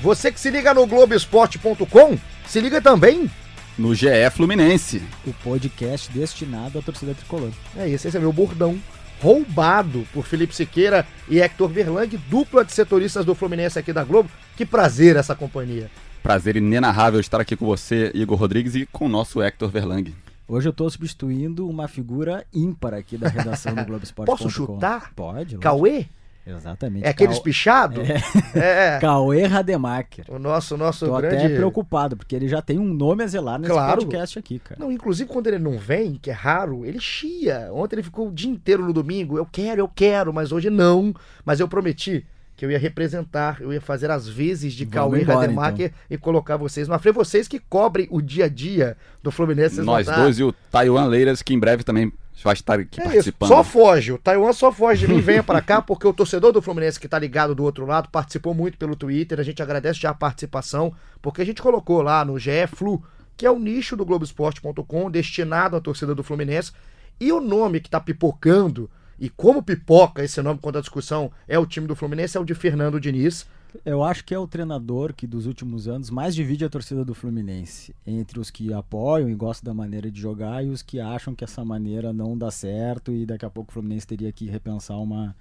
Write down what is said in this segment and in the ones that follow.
Você que se liga no Globoesporte.com, se liga também no GE Fluminense. O podcast destinado à torcida tricolor. É isso, esse é meu bordão. Roubado por Felipe Siqueira e Hector Verlang, dupla de setoristas do Fluminense aqui da Globo. Que prazer essa companhia. Prazer inenarrável estar aqui com você, Igor Rodrigues, e com o nosso Hector Verlang. Hoje eu estou substituindo uma figura ímpar aqui da redação do Globo Esporte. Posso chutar? Pode. Lógico. Cauê? Exatamente. É aquele espichado? É. é. Cauê Rademacher. O nosso, nosso Tô grande... até preocupado, porque ele já tem um nome a zelar nesse claro. podcast aqui, cara. Não, inclusive quando ele não vem, que é raro, ele chia. Ontem ele ficou o dia inteiro no domingo. Eu quero, eu quero, mas hoje não. Mas eu prometi que eu ia representar, eu ia fazer as vezes de Vamos Cauê embora, Rademacher então. e colocar vocês. Mas foi vocês que cobrem o dia a dia do Fluminense. Nós tá- dois e o Taiwan Leiras, que em breve também vai estar aqui É isso. participando. Só foge. O Taiwan só foge de mim. Venha para cá, porque o torcedor do Fluminense que tá ligado do outro lado participou muito pelo Twitter. A gente agradece já a participação, porque a gente colocou lá no GE Flu, que é o nicho do Globoesporte.com, destinado à torcida do Fluminense. E o nome que tá pipocando, e como pipoca esse nome quando a discussão é o time do Fluminense, é o de Fernando Diniz. Eu acho que é o treinador que dos últimos anos mais divide a torcida do Fluminense entre os que apoiam e gostam da maneira de jogar e os que acham que essa maneira não dá certo e daqui a pouco o Fluminense teria que repensar uma,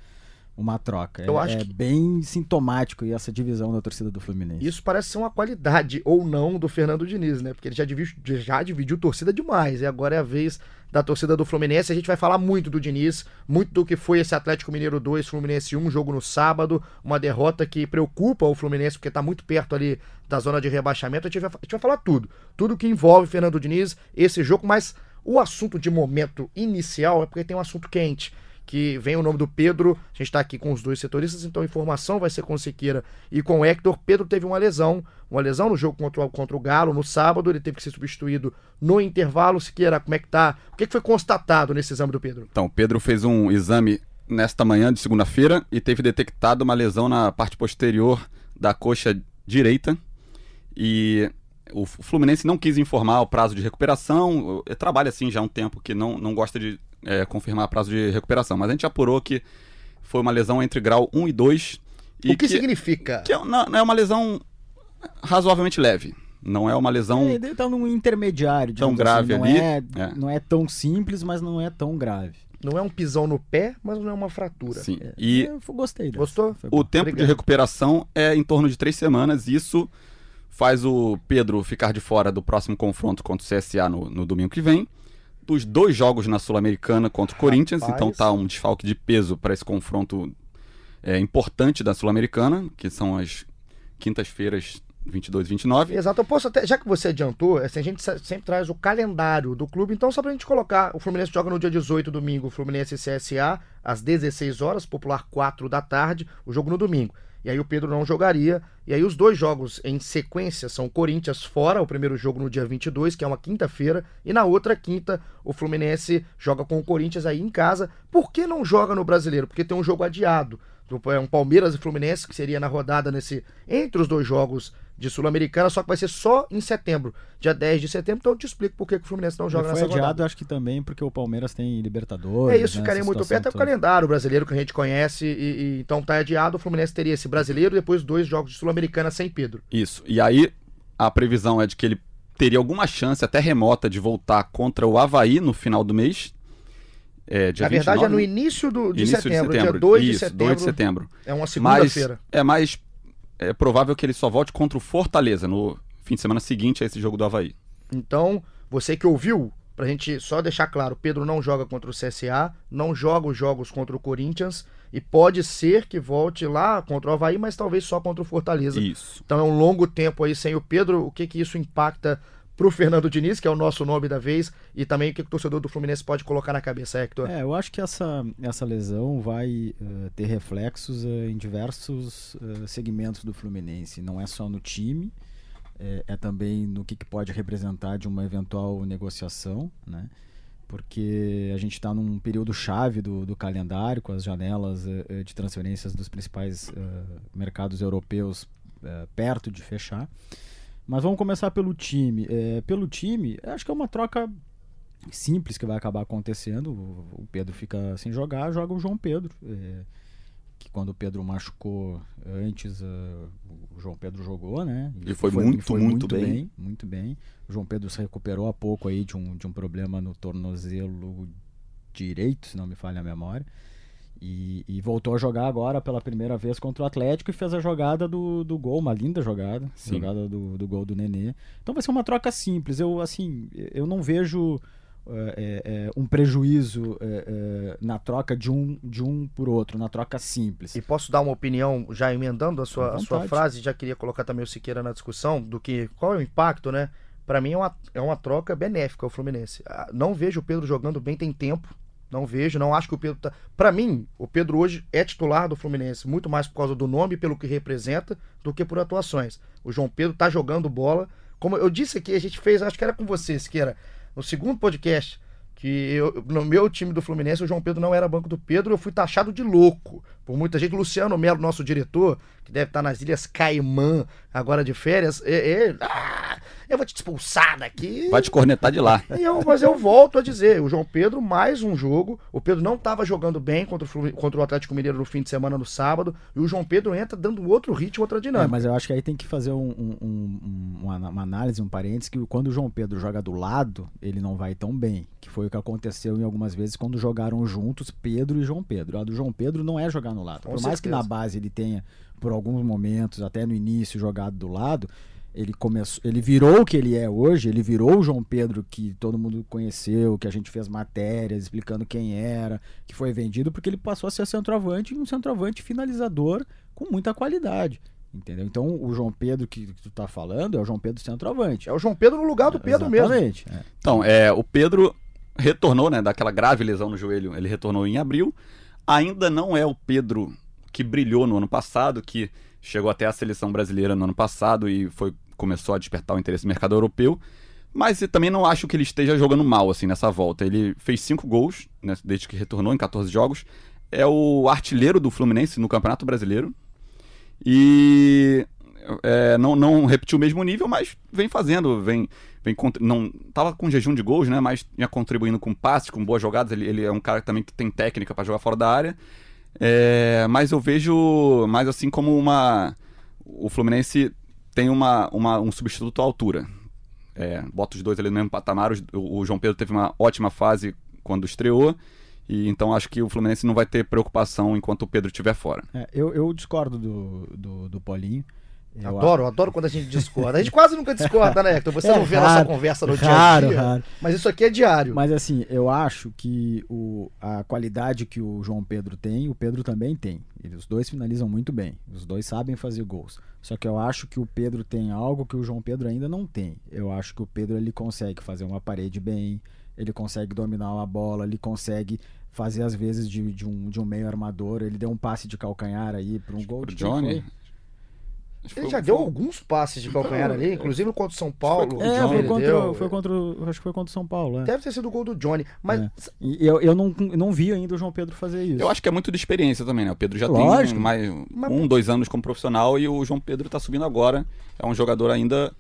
uma troca. Eu é acho é que- bem sintomático e essa divisão da torcida do Fluminense. Isso parece ser uma qualidade ou não do Fernando Diniz, né? Porque ele já dividiu, já dividiu torcida demais. E agora é a vez da torcida do Fluminense. A gente vai falar muito do Diniz, muito do que foi esse Atlético Mineiro 2, Fluminense 1, jogo no sábado. Uma derrota que preocupa o Fluminense, porque tá muito perto ali da zona de rebaixamento. A gente vai, a gente vai falar tudo. Tudo que envolve Fernando Diniz, esse jogo, mas o assunto de momento inicial é porque tem um assunto quente que vem o nome do Pedro. A gente está aqui com os dois setoristas, então a informação vai ser com o Siqueira e com o Hector. Pedro teve uma lesão, uma lesão no jogo contra, o- contra o Galo no sábado, ele teve que ser substituído no intervalo. Siqueira, como é que tá? O que, que foi constatado nesse exame do Pedro? Então, o Pedro fez um exame nesta manhã de segunda-feira e teve detectado uma lesão na parte posterior da coxa direita. E o Fluminense não quis informar o prazo de recuperação. Eu trabalho assim já há um tempo que não, não gosta de é, confirmar prazo de recuperação. Mas a gente apurou que foi uma lesão entre grau 1 e 2. E o que, significa? que é, não, é uma lesão razoavelmente leve. Não é uma lesão. É, ele tá num intermediário, Tão digamos grave assim. não ali, É, é. Não é tão simples, mas não é tão grave. Não é um pisão no pé, mas não é uma fratura. Sim. E Eu gostei dessa. Gostou? Foi O bom. tempo Obrigado. de recuperação é em torno de três semanas. Isso faz o Pedro ficar de fora do próximo confronto contra o CSA no, no domingo que vem. Dos dois jogos na Sul-Americana contra o Corinthians. Rapaz. Então tá um desfalque de peso para esse confronto é, importante da Sul-Americana, que são as quintas-feiras 22 e 29. Exato, eu posso até, já que você adiantou, assim, a gente se- sempre traz o calendário do clube, então só pra gente colocar, o Fluminense joga no dia 18, domingo, Fluminense e CSA, às 16 horas, popular 4 da tarde, o jogo no domingo. E aí o Pedro não jogaria, e aí os dois jogos em sequência são Corinthians fora, o primeiro jogo no dia 22, que é uma quinta-feira, e na outra quinta o Fluminense joga com o Corinthians aí em casa. Por que não joga no Brasileiro? Porque tem um jogo adiado. É um Palmeiras e Fluminense, que seria na rodada nesse entre os dois jogos de Sul-Americana, só que vai ser só em setembro, dia 10 de setembro. Então eu te explico por que o Fluminense não joga foi nessa adiado, rodada. acho que também porque o Palmeiras tem Libertadores. É isso, né, ficaria muito perto. É o calendário brasileiro que a gente conhece, e, e- então tá adiado. O Fluminense teria esse brasileiro e depois dois jogos de Sul-Americana sem Pedro. Isso. E aí a previsão é de que ele teria alguma chance até remota de voltar contra o Havaí no final do mês. É, dia Na verdade, 29, é no início do, de, início setembro, dia 2 de Isso, setembro. 2 de setembro. É uma Mas segunda-feira. é mais é provável que ele só volte contra o Fortaleza no fim de semana seguinte a esse jogo do Havaí. Então, você que ouviu, pra gente só deixar claro, Pedro não joga contra o CSA, não joga os jogos contra o Corinthians e pode ser que volte lá contra o Havaí, mas talvez só contra o Fortaleza. Isso. Então é um longo tempo aí sem o Pedro. O que que isso impacta pro Fernando Diniz, que é o nosso nome da vez, e também o que, o torcedor do Fluminense pode colocar na cabeça, Hector? É, eu acho que essa, essa lesão vai eh, ter reflexos eh, em diversos eh, segmentos do Fluminense. Não é só no time, é, é também no que, que pode representar de uma eventual negociação, né? Porque a gente está num período chave do, do calendário, com as janelas de transferências dos principais mercados europeus perto de fechar. Mas vamos começar pelo time. Eh, pelo time, acho que é uma troca simples que vai acabar acontecendo. O o Pedro fica sem jogar, joga o João Pedro. É, que quando o Pedro machucou antes, uh, o João Pedro jogou, né? E, e foi, foi, muito, foi muito, muito bem. bem. Muito bem. O João Pedro se recuperou há pouco aí de um, de um problema no tornozelo direito, se não me falha a memória. E, e, voltou a jogar agora pela primeira vez contra o Atlético e fez a jogada do, do gol, uma linda jogada, Sim. jogada do, do gol do Nenê. Então vai ser uma troca simples. Eu assim, eu não vejo é, é, um prejuízo é, na troca de um, de um por outro, na troca simples. E posso dar uma opinião, já emendando a sua, a sua frase, já queria colocar também o Siqueira na discussão, do que qual é o impacto, né? Para mim é uma, é uma troca benéfica ao Fluminense. Ah, não vejo o Pedro jogando bem, tem tempo, não vejo, não acho que o Pedro tá. Para mim, o Pedro hoje é titular do Fluminense, muito mais por causa do nome, pelo que representa, do que por atuações. O João Pedro tá jogando bola. Como eu disse aqui, a gente fez, acho que era com vocês, que era no segundo podcast, que eu, no meu time do Fluminense o João Pedro não era banco do Pedro, eu fui taxado de louco por muita gente. Luciano Melo, nosso diretor, que deve estar nas Ilhas Caimã, agora de férias, é, é, ah, eu vou te expulsar daqui. Vai te cornetar de lá. Eu, mas eu volto a dizer, o João Pedro, mais um jogo. O Pedro não estava jogando bem contra o, contra o Atlético Mineiro no fim de semana, no sábado. E o João Pedro entra dando outro ritmo, outra dinâmica. É, mas eu acho que aí tem que fazer um, um, um, uma, uma, análise, um parênteses, que quando o João Pedro joga do lado, ele não vai tão bem. Que foi o que aconteceu em algumas vezes quando jogaram juntos Pedro e João Pedro. A do João Pedro não é jogar no lado. Com Por certeza. mais que na base ele tenha, por alguns momentos, até no início, jogado do lado ele começou, ele virou o que ele é hoje, ele virou o João Pedro que todo mundo conheceu, que a gente fez matérias explicando quem era, que foi vendido porque ele passou a ser centroavante e um centroavante finalizador com muita qualidade. Entendeu? Então o João Pedro que, que tu tá falando é o João Pedro centroavante. É o João Pedro no lugar do Pedro Exatamente, mesmo. É. Então, é, o Pedro retornou, né, daquela grave lesão no joelho, ele retornou em abril. Ainda não é o Pedro que brilhou no ano passado, que chegou até a seleção brasileira no ano passado e foi começou a despertar o interesse do mercado europeu. Mas eu também não acho que ele esteja jogando mal assim nessa volta. Ele fez cinco gols né, desde que retornou em 14 jogos. É o artilheiro do Fluminense no Campeonato Brasileiro. E é, não, não repetiu o mesmo nível, mas vem fazendo, vem, vem não tava com jejum de gols, né? Mas ia contribuindo com passes, com boas jogadas. Ele, ele é um cara também que tem técnica para jogar fora da área. É, mas eu vejo mais assim como uma o Fluminense tem uma, uma, um substituto à altura. É, bota os dois ali no mesmo patamar. O, o João Pedro teve uma ótima fase quando estreou. E então acho que o Fluminense não vai ter preocupação enquanto o Pedro estiver fora. É, eu, eu, discordo do, do, do Paulinho. Eu adoro, adoro quando a gente discorda. A gente quase nunca discorda, né, Hector? Você é não vê raro, nossa conversa no raro, dia a dia. Raro. Mas isso aqui é diário. Mas assim, eu acho que o, a qualidade que o João Pedro tem, o Pedro também tem. Os dois finalizam muito bem. Os dois sabem fazer gols. Só que eu acho que o Pedro tem algo que o João Pedro ainda não tem. Eu acho que o Pedro ele consegue fazer uma parede bem, ele consegue dominar uma bola, ele consegue fazer às vezes de, de, um, de um meio armador. Ele deu um passe de calcanhar aí para um gol de Johnny. Ele já deu alguns passes de calcanhar ali, inclusive contra o São Paulo. É, foi contra, foi contra, acho que foi contra o São Paulo. É. Deve ter sido o gol do Johnny. Mas é. eu, eu não, não vi ainda o João Pedro fazer isso. Eu acho que é muito de experiência também, né? O Pedro já Lógico. tem mais mas... um, dois anos como profissional e o João Pedro tá subindo agora. É um jogador ainda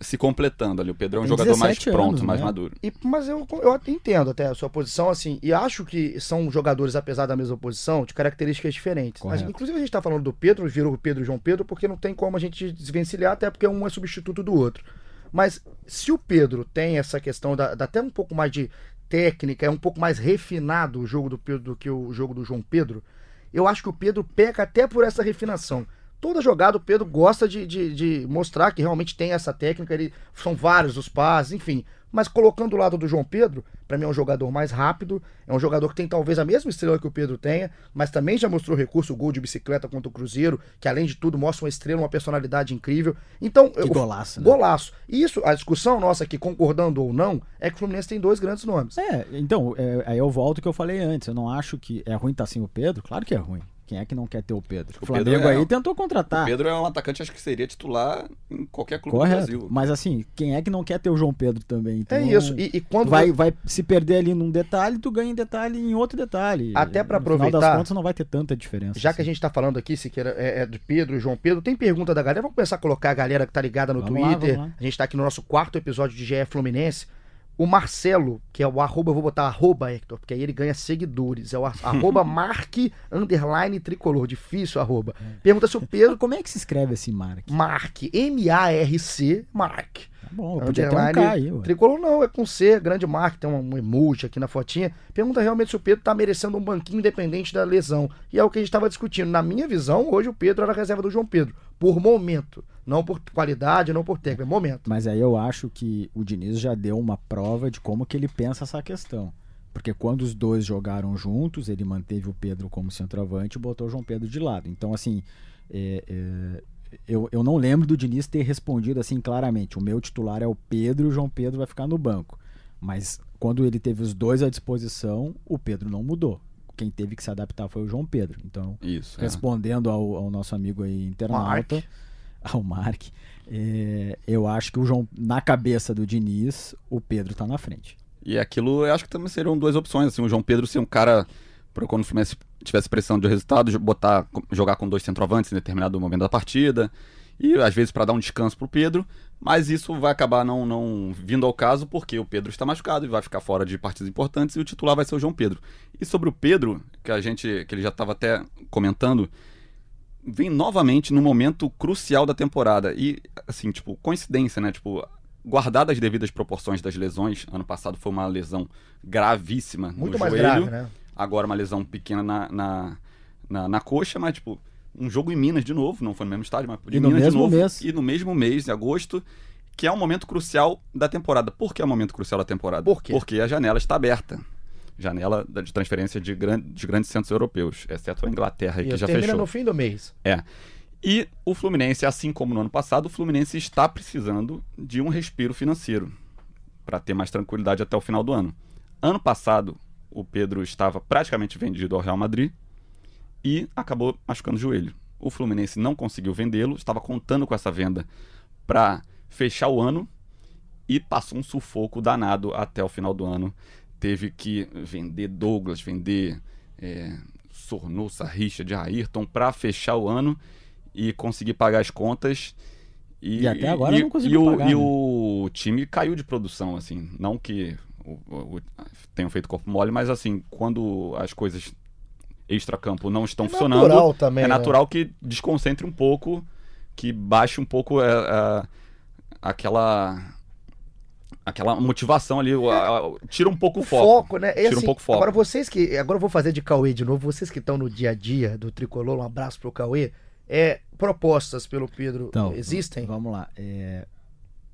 se completando ali. O Pedro é um jogador mais pronto, anos, mais né? maduro. E, mas eu, eu entendo até a sua posição, assim, e acho que são jogadores, apesar da mesma posição, de características diferentes. Mas, inclusive, a gente está falando do Pedro, virou o Pedro e João Pedro, porque não tem como a gente desvencilhar, até porque um é substituto do outro. Mas se o Pedro tem essa questão da, da até um pouco mais de técnica, é um pouco mais refinado o jogo do Pedro do que o jogo do João Pedro, eu acho que o Pedro peca até por essa refinação toda jogada o Pedro gosta de, de, de, mostrar que realmente tem essa técnica. Ele, são vários os passes, enfim. Mas colocando do lado do João Pedro, para mim é um jogador mais rápido, é um jogador que tem talvez a mesma estrela que o Pedro tenha, mas também já mostrou recurso, o gol de bicicleta contra o Cruzeiro, que além de tudo mostra uma estrela, uma personalidade incrível. Então, que golaço, né? Golaço. E isso, a discussão nossa aqui, concordando ou não, é que o Fluminense tem dois grandes nomes. É, então, é, aí eu volto ao que eu falei antes. Eu não acho que é ruim estar tá sem o Pedro, claro que é ruim. Quem é que não quer ter o Pedro? O, o Flamengo Pedro é, aí tentou contratar. O Pedro é um atacante, acho que seria titular em qualquer clube Correto. do Brasil. Mas assim, quem é que não quer ter o João Pedro também? Então, é isso. E, e quando vai, vai se perder ali num detalhe, tu ganha em detalhe em outro detalhe. Até para aproveitar. No final das contas não vai ter tanta diferença. Já assim. que a assim. gente tá falando aqui, se queira, é, é de Pedro e João Pedro, tem pergunta da galera. Vamos começar a colocar a galera que tá ligada no vamos Twitter. Lá, lá. A gente tá aqui no nosso quarto episódio de GE Fluminense. O Marcelo, que é o arroba, eu vou botar arroba, Hector, porque aí ele ganha seguidores. É o arroba marque underline tricolor. Difícil arroba. Pergunta se o Pedro. Como é que se escreve esse Mark? Marque. M-A-R-C, Mark. Tá bom, podia ter um K aí, ué. Tricolor não, é com C, grande Mark, tem um, um emoji aqui na fotinha. Pergunta realmente se o Pedro tá merecendo um banquinho independente da lesão. E é o que a gente estava discutindo. Na minha visão, hoje o Pedro era a reserva do João Pedro. Por momento. Não por qualidade, não por técnica, é momento. Mas aí eu acho que o Diniz já deu uma prova de como que ele pensa essa questão. Porque quando os dois jogaram juntos, ele manteve o Pedro como centroavante e botou o João Pedro de lado. Então, assim, é, é, eu, eu não lembro do Diniz ter respondido assim claramente: o meu titular é o Pedro e o João Pedro vai ficar no banco. Mas quando ele teve os dois à disposição, o Pedro não mudou. Quem teve que se adaptar foi o João Pedro. Então, Isso, é. respondendo ao, ao nosso amigo aí internauta, Mark. ao Mark, é, eu acho que o João, na cabeça do Diniz, o Pedro tá na frente. E aquilo, eu acho que também seriam duas opções. Assim, o João Pedro ser um cara, para quando o Fluminense tivesse pressão de resultado, botar, jogar com dois centroavantes em determinado momento da partida. E às vezes para dar um descanso pro Pedro. Mas isso vai acabar não, não vindo ao caso, porque o Pedro está machucado e vai ficar fora de partidas importantes e o titular vai ser o João Pedro. E sobre o Pedro, que a gente, que ele já estava até comentando, vem novamente no momento crucial da temporada. E, assim, tipo, coincidência, né? Tipo, guardadas as devidas proporções das lesões, ano passado foi uma lesão gravíssima Muito no mais joelho. grave, né? Agora uma lesão pequena na, na, na, na coxa, mas, tipo, um jogo em Minas de novo, não foi no mesmo estádio, mas de E no Minas de mesmo novo. mês. E no mesmo mês, em agosto, que é um momento crucial da temporada. Por que é um momento crucial da temporada? Por quê? Porque a janela está aberta. Janela de transferência de, gran- de grandes centros europeus, exceto a Inglaterra, que Isso, já termina fechou. no fim do mês. É. E o Fluminense, assim como no ano passado, o Fluminense está precisando de um respiro financeiro para ter mais tranquilidade até o final do ano. Ano passado, o Pedro estava praticamente vendido ao Real Madrid e acabou machucando o joelho. O Fluminense não conseguiu vendê-lo, estava contando com essa venda para fechar o ano e passou um sufoco danado até o final do ano. Teve que vender Douglas, vender é, Sornosa, Richard, Ayrton para fechar o ano e conseguir pagar as contas. E até agora não conseguiu e o, pagar, E né? o time caiu de produção, assim. Não que o, o, tenham feito corpo mole, mas assim, quando as coisas extra-campo não estão É funcionando, natural também, é né? natural que desconcentre um pouco, que baixe um pouco é, é, aquela aquela motivação ali, a- tira um pouco o, foco. foco, né? Tira um assim, pouco o foco. Agora vocês que. Agora eu vou fazer de Cauê de novo. Vocês que estão no dia a dia do tricolor, um abraço pro Cauê. É, propostas pelo Pedro Então, existem? Vamos lá. É,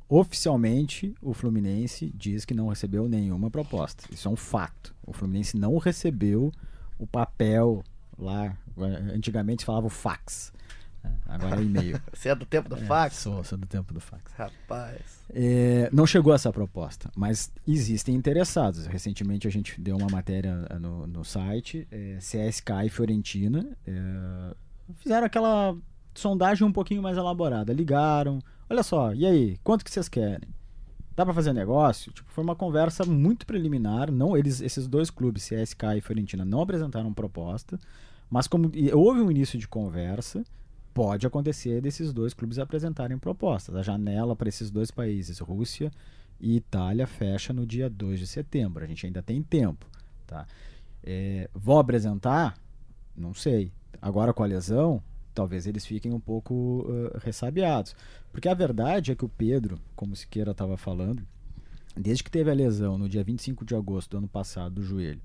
oficialmente, o Fluminense diz que não recebeu nenhuma proposta. Isso é um fato. O Fluminense não recebeu o papel lá. Antigamente falava o fax. Agora é e-mail. Você é do tempo do É, fax? Sou, sou do tempo do fax. Rapaz. É, não chegou essa proposta, mas existem interessados. Recentemente a gente deu uma matéria eh, no, no site, é, CSK e Fiorentina é, fizeram aquela sondagem um pouquinho mais elaborada. Ligaram, olha só, e aí, quanto que vocês querem? Dá pra fazer negócio? Tipo, foi uma conversa muito preliminar. Não, eles, esses dois clubes, CSK e Fiorentina, não apresentaram proposta, mas como houve um início de conversa, pode acontecer desses dois clubes apresentarem propostas. A janela para esses dois países, Rússia e Itália, fecha no dia 2 de setembro. A gente ainda tem tempo. Tá? É, vão apresentar? Não sei. Agora com a lesão, talvez eles fiquem um pouco uh, ressabiados. Porque a verdade é que o Pedro, como o Siqueira estava falando, desde que teve a lesão no dia 25 de agosto do ano passado do joelho,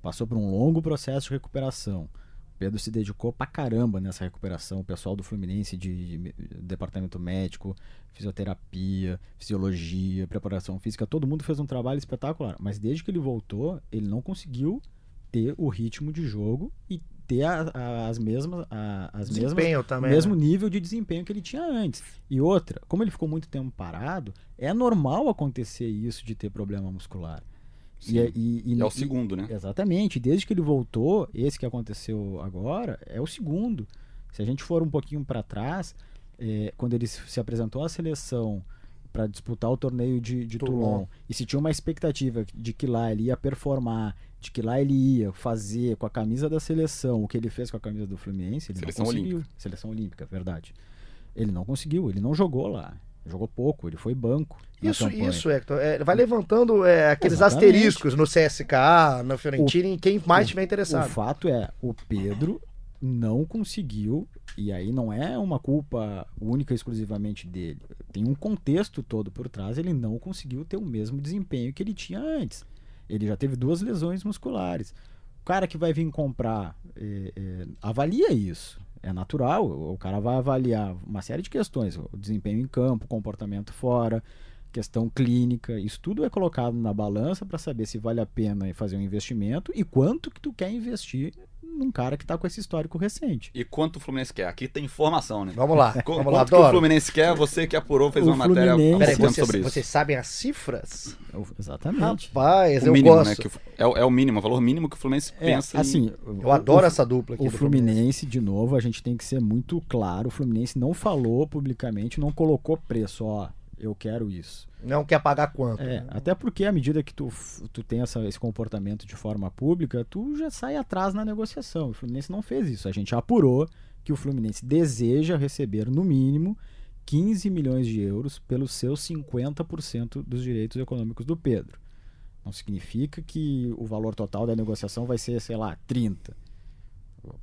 passou por um longo processo de recuperação. O Pedro se dedicou pra caramba nessa recuperação. O pessoal do Fluminense de, de departamento médico, fisioterapia, fisiologia, preparação física, todo mundo fez um trabalho espetacular. Mas desde que ele voltou, ele não conseguiu ter o ritmo de jogo e ter a- a- as mesmas a- as mesmas Desempenho também. o mesmo né? nível de desempenho que ele tinha antes. E outra, como ele ficou muito tempo parado, é normal acontecer isso de ter problema muscular. Sim. E, e, e- E é o e- segundo, né? Exatamente. Desde que ele voltou, esse que aconteceu agora é o segundo. Se a gente for um pouquinho para trás, é, quando ele se apresentou à seleção para disputar o torneio de, de Toulon. Toulon, e se tinha uma expectativa de que lá ele ia performar, de que lá ele ia fazer com a camisa da seleção o que ele fez com a camisa do Fluminense, ele Seleção não conseguiu. Seleção olímpica, verdade. Ele não conseguiu, ele não jogou lá. Jogou pouco, ele foi banco. Isso, isso, Hector. É, vai levantando é, aqueles Exatamente. asteriscos no CSKA, no Fiorentina, em quem mais estiver interessado. O fato é, o Pedro não conseguiu, e aí não é uma culpa única exclusivamente dele. Tem um contexto todo por trás, ele não conseguiu ter o mesmo desempenho que ele tinha antes. Ele já teve duas lesões musculares. O cara que vai vir comprar, é, é, avalia isso. É natural, o cara vai avaliar uma série de questões, o desempenho em campo, comportamento fora, questão clínica, isso tudo é colocado na balança para saber se vale a pena fazer um investimento e quanto que tu quer investir num cara que tá com esse histórico recente. E quanto o Fluminense quer? Aqui tem informação, né? Vamos lá. Qu vamos lá, quanto que o Fluminense quer? Você que apurou, fez o uma Fluminense... matéria Peraí, vocês, sobre isso. Vocês sabem as cifras? exatamente. Rapaz, o eu mínimo, gosto. Né, que é, o, é, o mínimo, o valor mínimo que o Fluminense é, pensa. Assim, em... Eu adoro o, essa dupla aqui. O Fluminense, Fluminense, de novo, a gente tem que ser muito claro. O Fluminense não falou publicamente, não colocou preço. Ó, eu quero isso. Não quer pagar quanto. É, até porque à medida que tu, tu tem essa, esse comportamento de forma pública, tu já sai atrás na negociação. O Fluminense não fez isso. A gente apurou que o Fluminense deseja receber, no mínimo, 15 milhões de euros pelos seus 50% dos direitos econômicos do Pedro. Não significa que o valor total da negociação vai ser, sei lá, 30.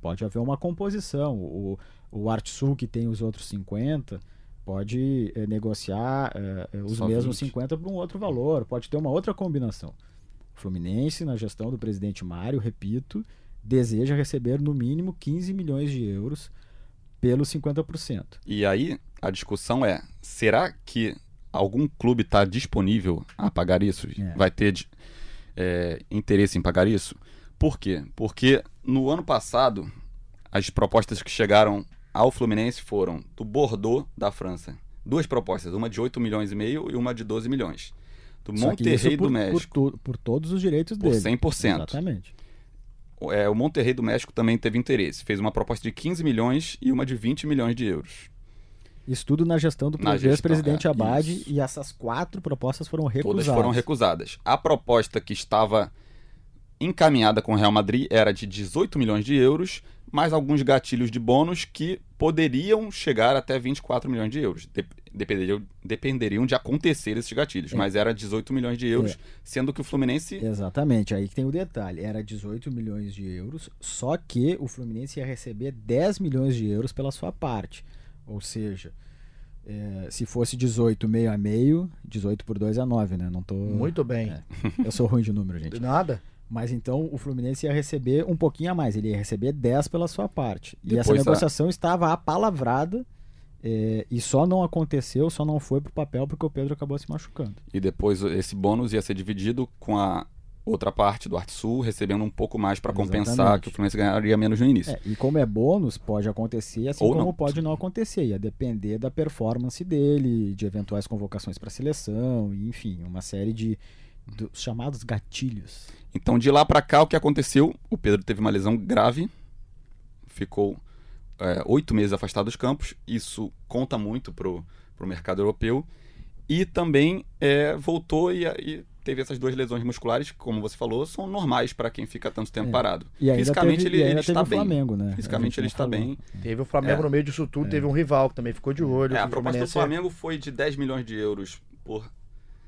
Pode haver uma composição. O, o Arte Sul, que tem os outros 50, pode é, negociar é, os Só mesmos 20. 50 por um outro valor, pode ter uma outra combinação. O Fluminense, na gestão do presidente Mário, repito, deseja receber no mínimo 15 milhões de euros pelos 50%. E aí a discussão é: será que algum clube está disponível a pagar isso? É. Vai ter interesse em pagar isso? Por quê? Porque no ano passado, as propostas que chegaram ao Fluminense foram do Bordeaux da França. Duas propostas, uma de 8 milhões e meio e uma de 12 milhões. Do Monterrey por, do México. Por, por, todos os direitos por dele. 100%. Exatamente. É, o Monterrey do México também teve interesse. Fez uma proposta de 15 milhões e uma de 20 milhões de euros. Isso tudo na gestão do ex-presidente é, Abad isso. e essas quatro propostas foram recusadas. Todas foram recusadas. A proposta que estava encaminhada com o Real Madrid era de 18 milhões de euros, mais alguns gatilhos de bônus que poderiam chegar até 24 milhões de euros. Dependeriam, dependeriam de acontecer esses gatilhos, é. mas era 18 milhões de euros, é. sendo que o Fluminense. Exatamente, aí que tem o detalhe. Era 18 milhões de euros, só que o Fluminense ia receber 10 milhões de euros pela sua parte. Ou seja, é, se fosse 18 meio a meio, 18 por 2 é 9, né? Não tô. Muito bem. É, eu sou ruim de número, gente. De nada. Mas então o Fluminense ia receber um pouquinho a mais, ele ia receber 10 pela sua parte. E essa negociação a... estava apalavrada é, e só não aconteceu, só não foi pro papel porque o Pedro acabou se machucando. E depois esse bônus ia ser dividido com a outra parte do Arte Sul recebendo um pouco mais para compensar que o Fluminense ganharia menos no início. É, e como é bônus, pode acontecer, assim Ou como não. pode não acontecer. Ia depender da performance dele, de eventuais convocações para seleção, enfim, uma série de dos chamados gatilhos. Então, de lá para cá, o que aconteceu? O Pedro teve uma lesão grave, ficou é, oito meses afastado dos campos. Isso conta muito pro, pro mercado europeu. E também é, voltou e, e, teve essas duas lesões musculares, que, como você falou, são normais para quem fica tanto tempo é. parado. E Fisicamente teve, ele, ele está bem. Flamengo, né? Fisicamente ele está falou. bem. Teve o Flamengo é. no meio disso tudo, teve um rival que também ficou de olho. É, a proposta do Flamengo foi de 10 milhões de euros por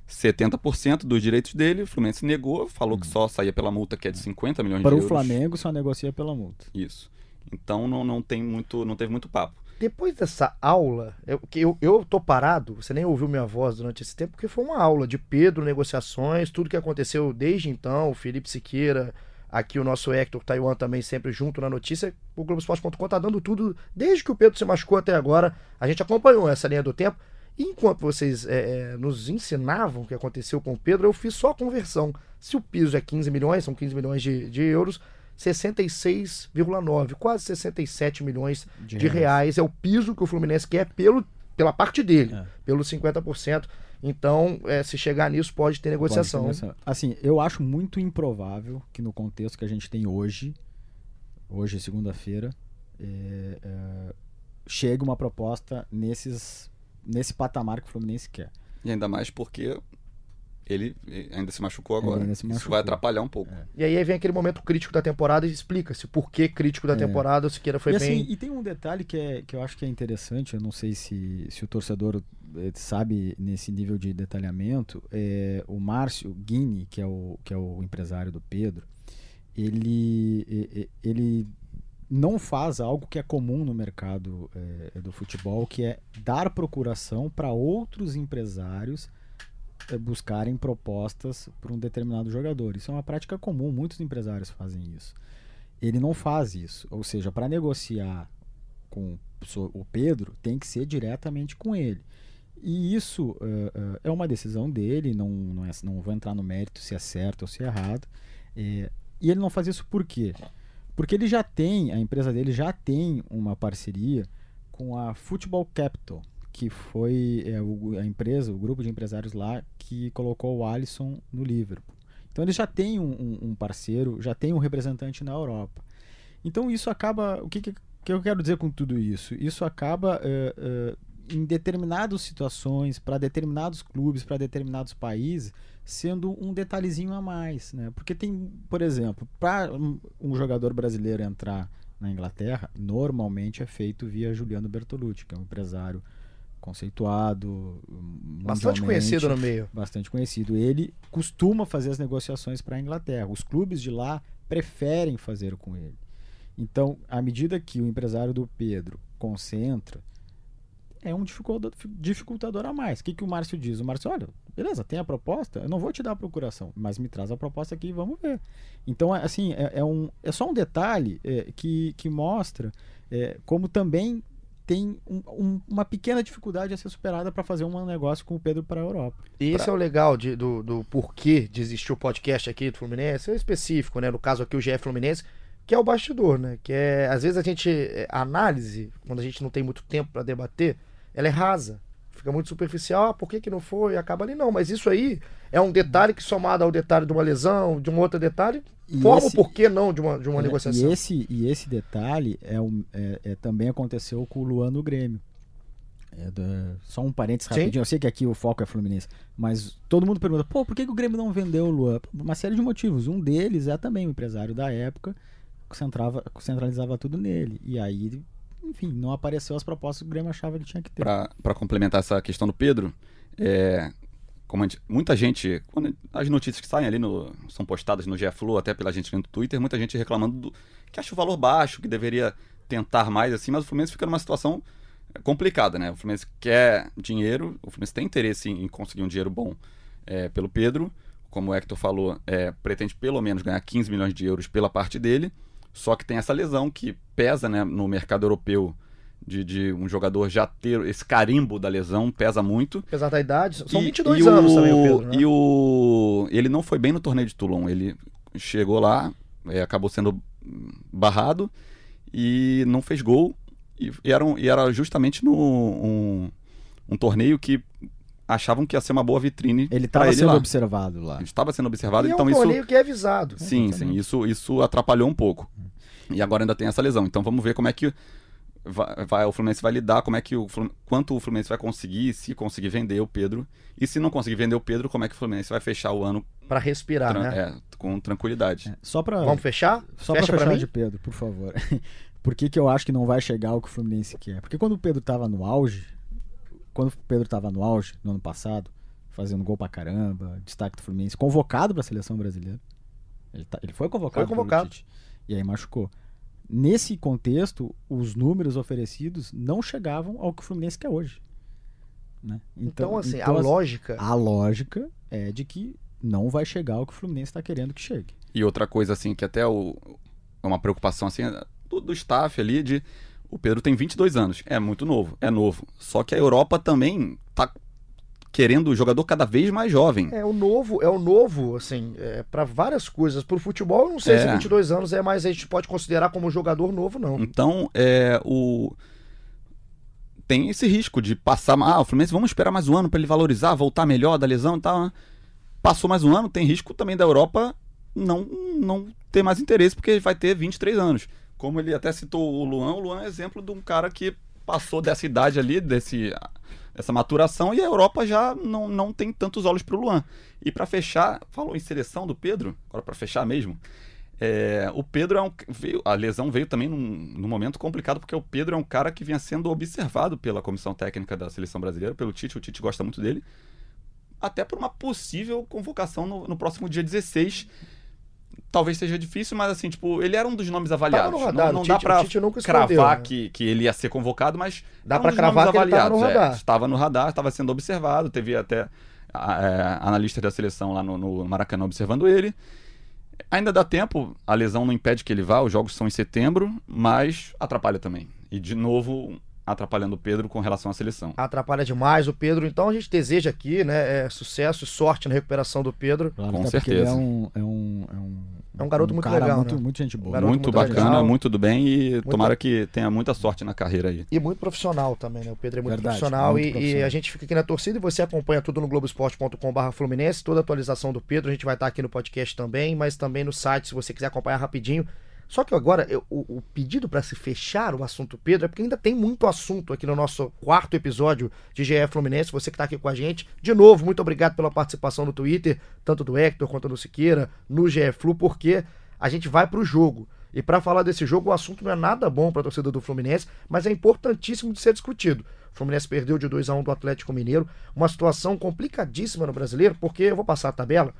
70% dos direitos dele, o Fluminense negou, falou que hum. só saía pela multa, que é de 50 milhões Para de euros. Para o Flamengo só negocia pela multa. Isso. Então não, não tem muito, não teve muito papo. Depois dessa aula, eu, eu, eu tô parado, você nem ouviu minha voz durante esse tempo, porque foi uma aula de Pedro, negociações, tudo que aconteceu desde então, o Felipe Siqueira, aqui o nosso Hector Taiwan também sempre junto na notícia, o Globoesporte.com tá dando tudo, desde que o Pedro se machucou até agora, a gente acompanhou essa linha do tempo, e enquanto vocês é, é, nos ensinavam o que aconteceu com o Pedro, eu fiz só a conversão. Se o piso é 15 milhões, são 15 milhões de, de euros, 66,9, quase 67 milhões de, de reais. reais. é o piso que o Fluminense quer pelo, pela parte dele, é. pelos 50%. Então, é, se chegar nisso, pode ter negociação. Pode ter assim, eu acho muito improvável que no contexto que a gente tem hoje, hoje segunda-feira, é, é chegue uma proposta nesses nesse patamar que o Fluminense quer. E ainda mais porque ele ainda se machucou agora. Se machucou. Isso vai atrapalhar um pouco. É. E aí vem aquele momento crítico da temporada e explica-se por que crítico da é. temporada, o Siqueira foi e, bem. Assim, e tem um detalhe que, é, que eu acho que é interessante, eu não sei se, se o torcedor sabe nesse nível de detalhamento, é, o Márcio Guini, que é o, que é o empresário do Pedro, ele, ele não faz algo que é comum no mercado é, do futebol, que é dar procuração para outros empresários é, buscarem propostas para um determinado jogador. Isso é uma prática comum, muitos empresários fazem isso. Ele não faz isso, ou seja, para negociar com o Pedro, tem que ser diretamente com ele. E isso uh, uh, é uma decisão dele, não, não, é, não vou entrar no mérito se é certo ou se é errado. É, e ele não faz isso por quê? Porque ele já tem, a empresa dele já tem uma parceria com a Football Capital, que foi é, o, a empresa, o grupo de empresários lá que colocou o Alisson no Liverpool. Então ele já tem um, um, parceiro, já tem um representante na Europa. Então isso acaba. O que, que eu quero dizer com tudo isso? Isso acaba uh, uh, em determinadas situações, para determinados clubes, para determinados países, sendo um detalhezinho a mais. Né? Porque tem, por exemplo, para um jogador brasileiro entrar na Inglaterra, normalmente é feito via Juliano Bertolucci, que é um empresário conceituado, bastante conhecido no meio. Bastante conhecido. Ele costuma fazer as negociações para a Inglaterra. Os clubes de lá preferem fazer com ele. Então, à medida que o empresário do Pedro concentra, é um dificultador, dificultador a mais. O que, que o Márcio diz? O Márcio, olha, beleza, tem a proposta, eu não vou te dar a procuração, mas me traz a proposta aqui e vamos ver. Então, é, assim, é, é um, é só um detalhe é, que, que mostra é, como também tem um, um, uma pequena dificuldade a ser superada para fazer um negócio com o Pedro para a Europa. E esse pra... é o legal de, do, do porquê de existir o podcast aqui do Fluminense, é específico, né? No caso aqui, o GF Fluminense que é o bastidor, né? Que é, às vezes a gente, a análise, quando a gente não tem muito tempo para debater, ela é rasa. Fica muito superficial, ah, por que, que não foi? Acaba ali, não. Mas isso aí é um detalhe que, somado ao detalhe de uma lesão, de um outro detalhe, e forma esse, o porquê não de uma, de uma é, negociação. E esse, e esse detalhe é, um, é, é também aconteceu com o Luan no Grêmio. É da... Só um parênteses rapidinho, Sim. eu sei que aqui o foco é Fluminense, mas todo mundo pergunta, pô, por que, que o Grêmio não vendeu o Luan? Uma série de motivos. Um deles é também o empresário da época centrava, centralizava tudo nele. E aí, enfim, não apareceu as propostas que o Grêmio achava que tinha que ter. Para complementar essa questão do Pedro, é, como gente, muita gente, quando as notícias que saem ali no, são postadas no GFLU, até pela gente no Twitter, muita gente reclamando do, que acha o valor baixo, que deveria tentar mais assim, mas o Fluminense fica numa situação complicada, né? O Fluminense quer dinheiro, o Fluminense tem interesse em, conseguir um dinheiro bom é, pelo Pedro, como o Hector falou, é, pretende pelo menos ganhar 15 milhões de euros pela parte dele. Só que tem essa lesão que pesa né, no mercado europeu de, de, um jogador já ter esse carimbo da lesão, pesa muito. Apesar da idade, são e, 22 e anos o, também o Pedro. Né? E o, ele não foi bem no torneio de Toulon. Ele chegou lá, é, acabou sendo barrado e não fez gol. E, e, era, um, e era justamente no um, um torneio que achavam que ia ser uma boa vitrine. Ele estava sendo lá. observado lá. Ele estava sendo observado, e então é um isso. que é avisado. Sim, é, sim, isso, isso atrapalhou um pouco. E agora ainda tem essa lesão. Então vamos ver como é que vai, vai, o Fluminense vai lidar, como é que o quanto o Fluminense vai conseguir, se conseguir vender o Pedro. E se não conseguir vender o Pedro, como é que o Fluminense vai fechar o ano para respirar, né? É, com tranquilidade. É, só para Vamos fechar? Só para fechar de Pedro, por favor. por que, que eu acho que não vai chegar o que o Fluminense quer? Porque quando o Pedro estava no auge, quando o Pedro estava no auge no ano passado, fazendo gol pra caramba, destaque do Fluminense, convocado para a seleção brasileira. Ele, tá, ele foi convocado, foi convocado. E aí machucou. Nesse contexto, os números oferecidos não chegavam ao que o Fluminense quer hoje. Né? Então, então, assim, então, a lógica. A lógica é de que não vai chegar ao que o Fluminense está querendo que chegue. E outra coisa, assim, que até o, é uma preocupação assim, do, do staff ali de. O Pedro tem 22 anos, é muito novo, é novo. Só que a Europa também tá querendo o jogador cada vez mais jovem. É o novo, é o novo, assim, é, para várias coisas. Pro futebol, eu não sei é. se 22 anos é mais a gente pode considerar como jogador novo, não. Então, é o tem esse risco de passar, ah, o Fluminense vamos esperar mais um ano para ele valorizar, voltar melhor da lesão e tal. Né? Passou mais um ano, tem risco também da Europa não não ter mais interesse porque ele vai ter 23 anos. Como ele até citou o Luan, o Luan é exemplo de um cara que passou dessa idade ali, desse essa maturação e a Europa já não, não tem tantos olhos para o Luan. E para fechar, falou em seleção do Pedro, agora para fechar mesmo, É, o Pedro é um. Veio, a lesão veio também num, num, momento complicado, porque o Pedro é um cara que vinha sendo observado pela comissão técnica da seleção brasileira, pelo Tite. O Tite gosta muito dele. Até por uma possível convocação no, no próximo dia 16 talvez seja difícil, mas assim, tipo, ele era um dos nomes avaliados. Radar, não, não dá pra cravar né? que, que ele ia ser convocado, mas dá para cravar que avaliados. Ele é, estava no radar, estava sendo observado, teve até é, analistas da seleção lá no, no Maracanã observando ele. Ainda dá tempo, a lesão não impede que ele vá, os jogos são em setembro, mas atrapalha também. E de novo, atrapalhando o Pedro com relação à seleção. Atrapalha demais o Pedro, então a gente deseja aqui, né, é, sucesso e sorte na recuperação do Pedro. Claro, com certeza. é um, é um, é um, é um garoto um muito legal, muito, né? muito gente boa. Um muito, muito, bacana, legal. muito do bem e muito tomara que tenha muita sorte na carreira aí. E muito profissional também, né? O Pedro é muito Verdade, profissional, muito e, profissional. e, a gente fica aqui na torcida e você acompanha tudo no globoesporte.com/fluminense, toda a atualização do Pedro, a gente vai estar aqui no podcast também, mas também no site se você quiser acompanhar rapidinho só que agora, eu, o, o, pedido para se fechar o assunto Pedro é porque ainda tem muito assunto aqui no nosso quarto episódio de GE Fluminense. Você que está aqui com a gente. De novo, muito obrigado pela participação no Twitter, tanto do Hector quanto do Siqueira, no GE Flu, porque a gente vai para o jogo. E para falar desse jogo, o assunto não é nada bom para a torcida do Fluminense, mas é importantíssimo de ser discutido. O Fluminense perdeu de 2 a 1 do Atlético Mineiro, uma situação complicadíssima no brasileiro, porque eu vou passar a tabela.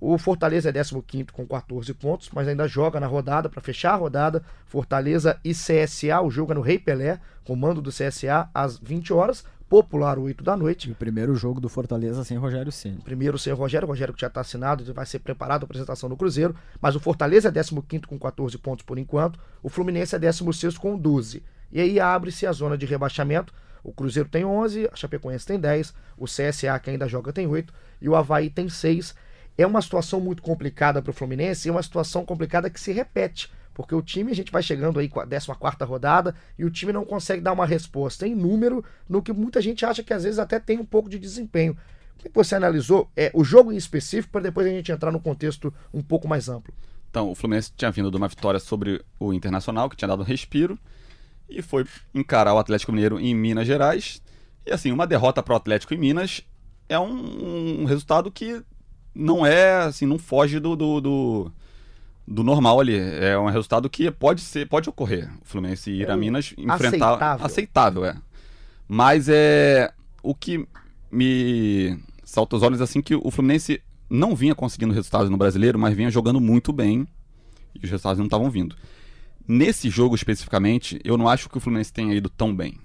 O Fortaleza é 15 com 14 pontos, mas ainda joga na rodada para fechar a rodada. Fortaleza e CSA, o jogo é no Rei Pelé, comando do CSA às 20 horas, popular 8 da noite. E o primeiro jogo do Fortaleza sem Rogério Ceni. Primeiro sem Rogério, o Rogério que já está assinado, vai ser preparado a apresentação no Cruzeiro, mas o Fortaleza é 15 com 14 pontos por enquanto, o Fluminense é 16 com 12. E aí abre-se a zona de rebaixamento. O Cruzeiro tem 11, a Chapecoense tem 10, o CSA que ainda joga tem 8 e o Havaí tem 6 é uma situação muito complicada para o Fluminense e é uma situação complicada que se repete. Porque o time, a gente vai chegando aí com a 14 rodada e o time não consegue dar uma resposta em número no que muita gente acha que às vezes até tem um pouco de desempenho. Como é que você analisou é, o jogo em específico para depois a gente entrar no contexto um pouco mais amplo? Então, o Fluminense tinha vindo de uma vitória sobre o Internacional, que tinha dado um respiro, e foi encarar o Atlético Mineiro em Minas Gerais. E assim, uma derrota para o Atlético em Minas é um, um resultado que não é, assim, não foge do, do, do, do, normal ali. É um resultado que pode ser, pode ocorrer. O Fluminense ir é a Minas enfrentar. Aceitável. aceitável, é. Mas é. O que me salta os olhos assim que o Fluminense não vinha conseguindo resultados no brasileiro, mas vinha jogando muito bem e os resultados não estavam vindo. Nesse jogo especificamente, eu não acho que o Fluminense tenha ido tão bem.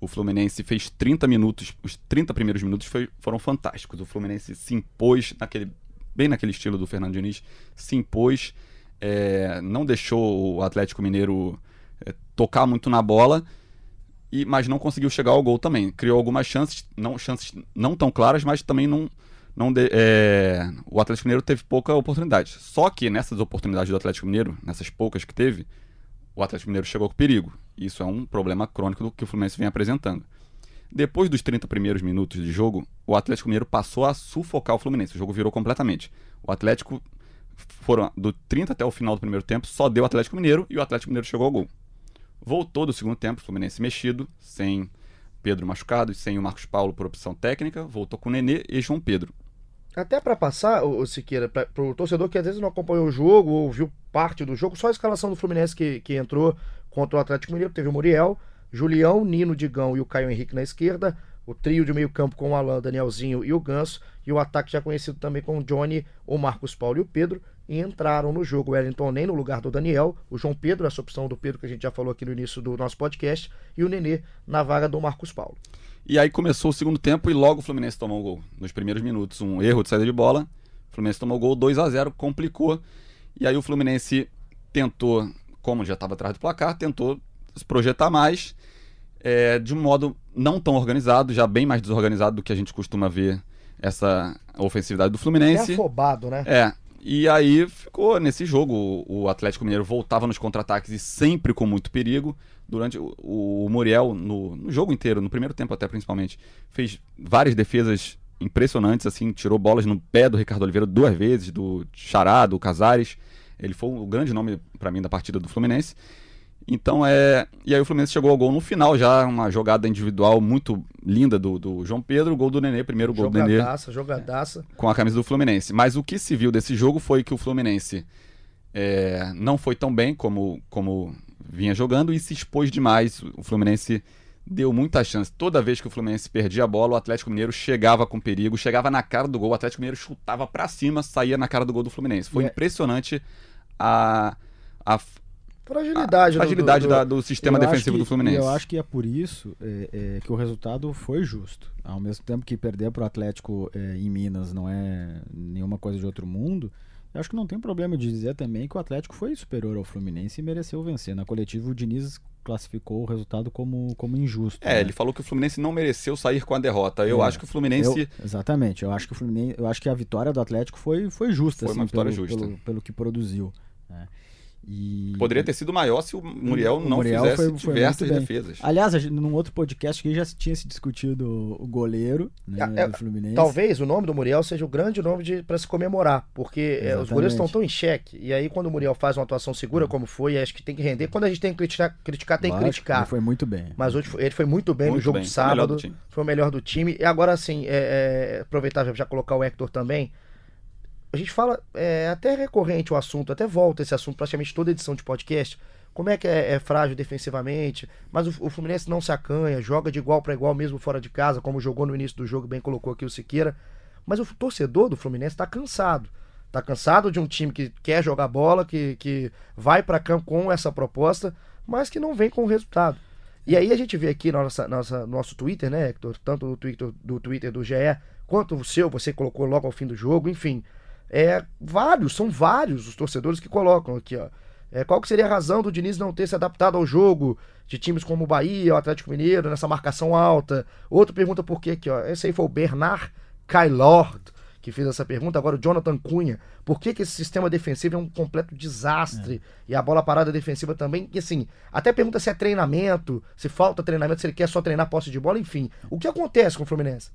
O Fluminense fez 30 minutos, os 30 primeiros minutos foi, foram fantásticos. O Fluminense se impôs, naquele, bem naquele estilo do Fernando Diniz, se impôs, é, não deixou o Atlético Mineiro é, tocar muito na bola, e, mas não conseguiu chegar ao gol também. Criou algumas chances, não, chances não tão claras, mas também não. não de, é, o Atlético Mineiro teve pouca oportunidade. Só que nessas oportunidades do Atlético Mineiro, nessas poucas que teve, o Atlético Mineiro chegou com perigo. Isso é um problema crônico do que o Fluminense vem apresentando. Depois dos 30 primeiros minutos de jogo, o Atlético Mineiro passou a sufocar o Fluminense. O jogo virou completamente. O Atlético foram do 30 até o final do primeiro tempo, só deu o Atlético Mineiro e o Atlético Mineiro chegou ao gol. Voltou do segundo tempo, o Fluminense mexido, sem Pedro machucado e sem o Marcos Paulo por opção técnica, voltou com o Nenê e João Pedro. Até para passar, o Siqueira, para o torcedor que às vezes não acompanhou o jogo ou viu parte do jogo, só a escalação do Fluminense que, que entrou contra o Atlético Mineiro, teve o Muriel, Julião, Nino, Digão e o Caio Henrique na esquerda, o trio de meio campo com o Alan, Danielzinho e o Ganso, e o ataque já conhecido também com o Johnny, o Marcos Paulo e o Pedro, e entraram no jogo o Wellington nem no lugar do Daniel, o João Pedro, essa opção do Pedro que a gente já falou aqui no início do nosso podcast, e o Nenê na vaga do Marcos Paulo. E aí começou o segundo tempo e logo o Fluminense tomou o gol. Nos primeiros minutos, um erro de saída de bola. O Fluminense tomou o gol 2 a 0 complicou. E aí o Fluminense tentou, como já estava atrás do placar, tentou se projetar mais, é, de um modo não tão organizado, já bem mais desorganizado do que a gente costuma ver essa ofensividade do Fluminense. É afobado, né? É. E aí ficou nesse jogo. O Atlético Mineiro voltava nos contra-ataques e sempre com muito perigo durante o, o Muriel, no, no, jogo inteiro, no primeiro tempo até principalmente, fez várias defesas impressionantes, assim, tirou bolas no pé do Ricardo Oliveira duas vezes, do Chará, do Casares. Ele foi o grande nome para mim da partida do Fluminense. Então é. E aí o Fluminense chegou ao gol no final, já uma jogada individual muito linda do, do João Pedro, o gol do Nenê, primeiro gol jogadaça, do Nenê. Jogadaça, jogadaça. Com a camisa do Fluminense. Mas o que se viu desse jogo foi que o Fluminense é, não foi tão bem como, como vinha jogando e se expôs demais. O Fluminense deu muita chance. Toda vez que o Fluminense perdia a bola, o Atlético Mineiro chegava com perigo, chegava na cara do gol, o Atlético Mineiro chutava para cima, saía na cara do gol do Fluminense. Foi É. impressionante a, a Fragilidade, a fragilidade do, do, da- do, sistema defensivo que- do Fluminense. Eu acho que é por isso é, é, que o resultado foi justo. Ao mesmo tempo que perder para o Atlético é, em Minas não é nenhuma coisa de outro mundo, eu acho que não tem problema de dizer também que o Atlético foi superior ao Fluminense e mereceu vencer. Na coletiva, o Diniz classificou o resultado como, como injusto. É, né? ele falou que o Fluminense não mereceu sair com a derrota. Eu É, acho que o Fluminense Eu- exatamente. Eu acho que o Fluminense, eu acho que a vitória do Atlético foi, foi justa, Foi assim, uma vitória pelo, justa. Pelo, pelo que produziu. né? E poderia ter sido maior se o Muriel O não Muriel fizesse foi- foi diversas defesas. Aliás, gente- num outro podcast que já se tinha se discutido o goleiro né, É, é, do Fluminense. Talvez o nome do Muriel seja o grande nome de, para se comemorar, porque é, os goleiros estão tão em xeque. E aí, quando o Muriel faz uma atuação segura, como foi, acho que tem que render. Quando a gente tem que criticar, criticar tem que Lógico, criticar. Ele foi muito bem. Mas hoje foi- ele foi muito bem no Muito jogo bem, de foi o melhor sábado. do time. Foi o melhor do time. E agora, assim, é, é, aproveitar já, já colocar o Hector também. A gente fala, é até recorrente o assunto, até volta esse assunto praticamente toda edição de podcast. Como é que é, é frágil defensivamente, mas o, o Fluminense não se acanha, joga de igual para igual mesmo fora de casa, como jogou no início do jogo, bem colocou aqui o Siqueira. Mas o torcedor do Fluminense está cansado. Tá cansado de um time que quer jogar bola, que, que vai para campo com essa proposta, mas que não vem com o resultado. E aí a gente vê aqui no nossa, nossa, nosso Twitter, né, Hector? Tanto no Twitter do Twitter do GE, quanto o seu, você colocou logo ao fim do jogo, enfim. É, vários, são vários os torcedores que colocam aqui, ó. É, qual que seria a razão do Diniz não ter se adaptado ao jogo de times como o Bahia, o Atlético Mineiro, nessa marcação alta? Outro pergunta por quê aqui, ó. Esse aí foi o Bernard Kailord que fez essa pergunta. Agora o Jonathan Cunha. Por que, que esse sistema defensivo é um completo desastre? E a bola parada defensiva também. E assim, até pergunta se é treinamento, se falta treinamento, se ele quer só treinar posse de bola, enfim. O que acontece com o Fluminense?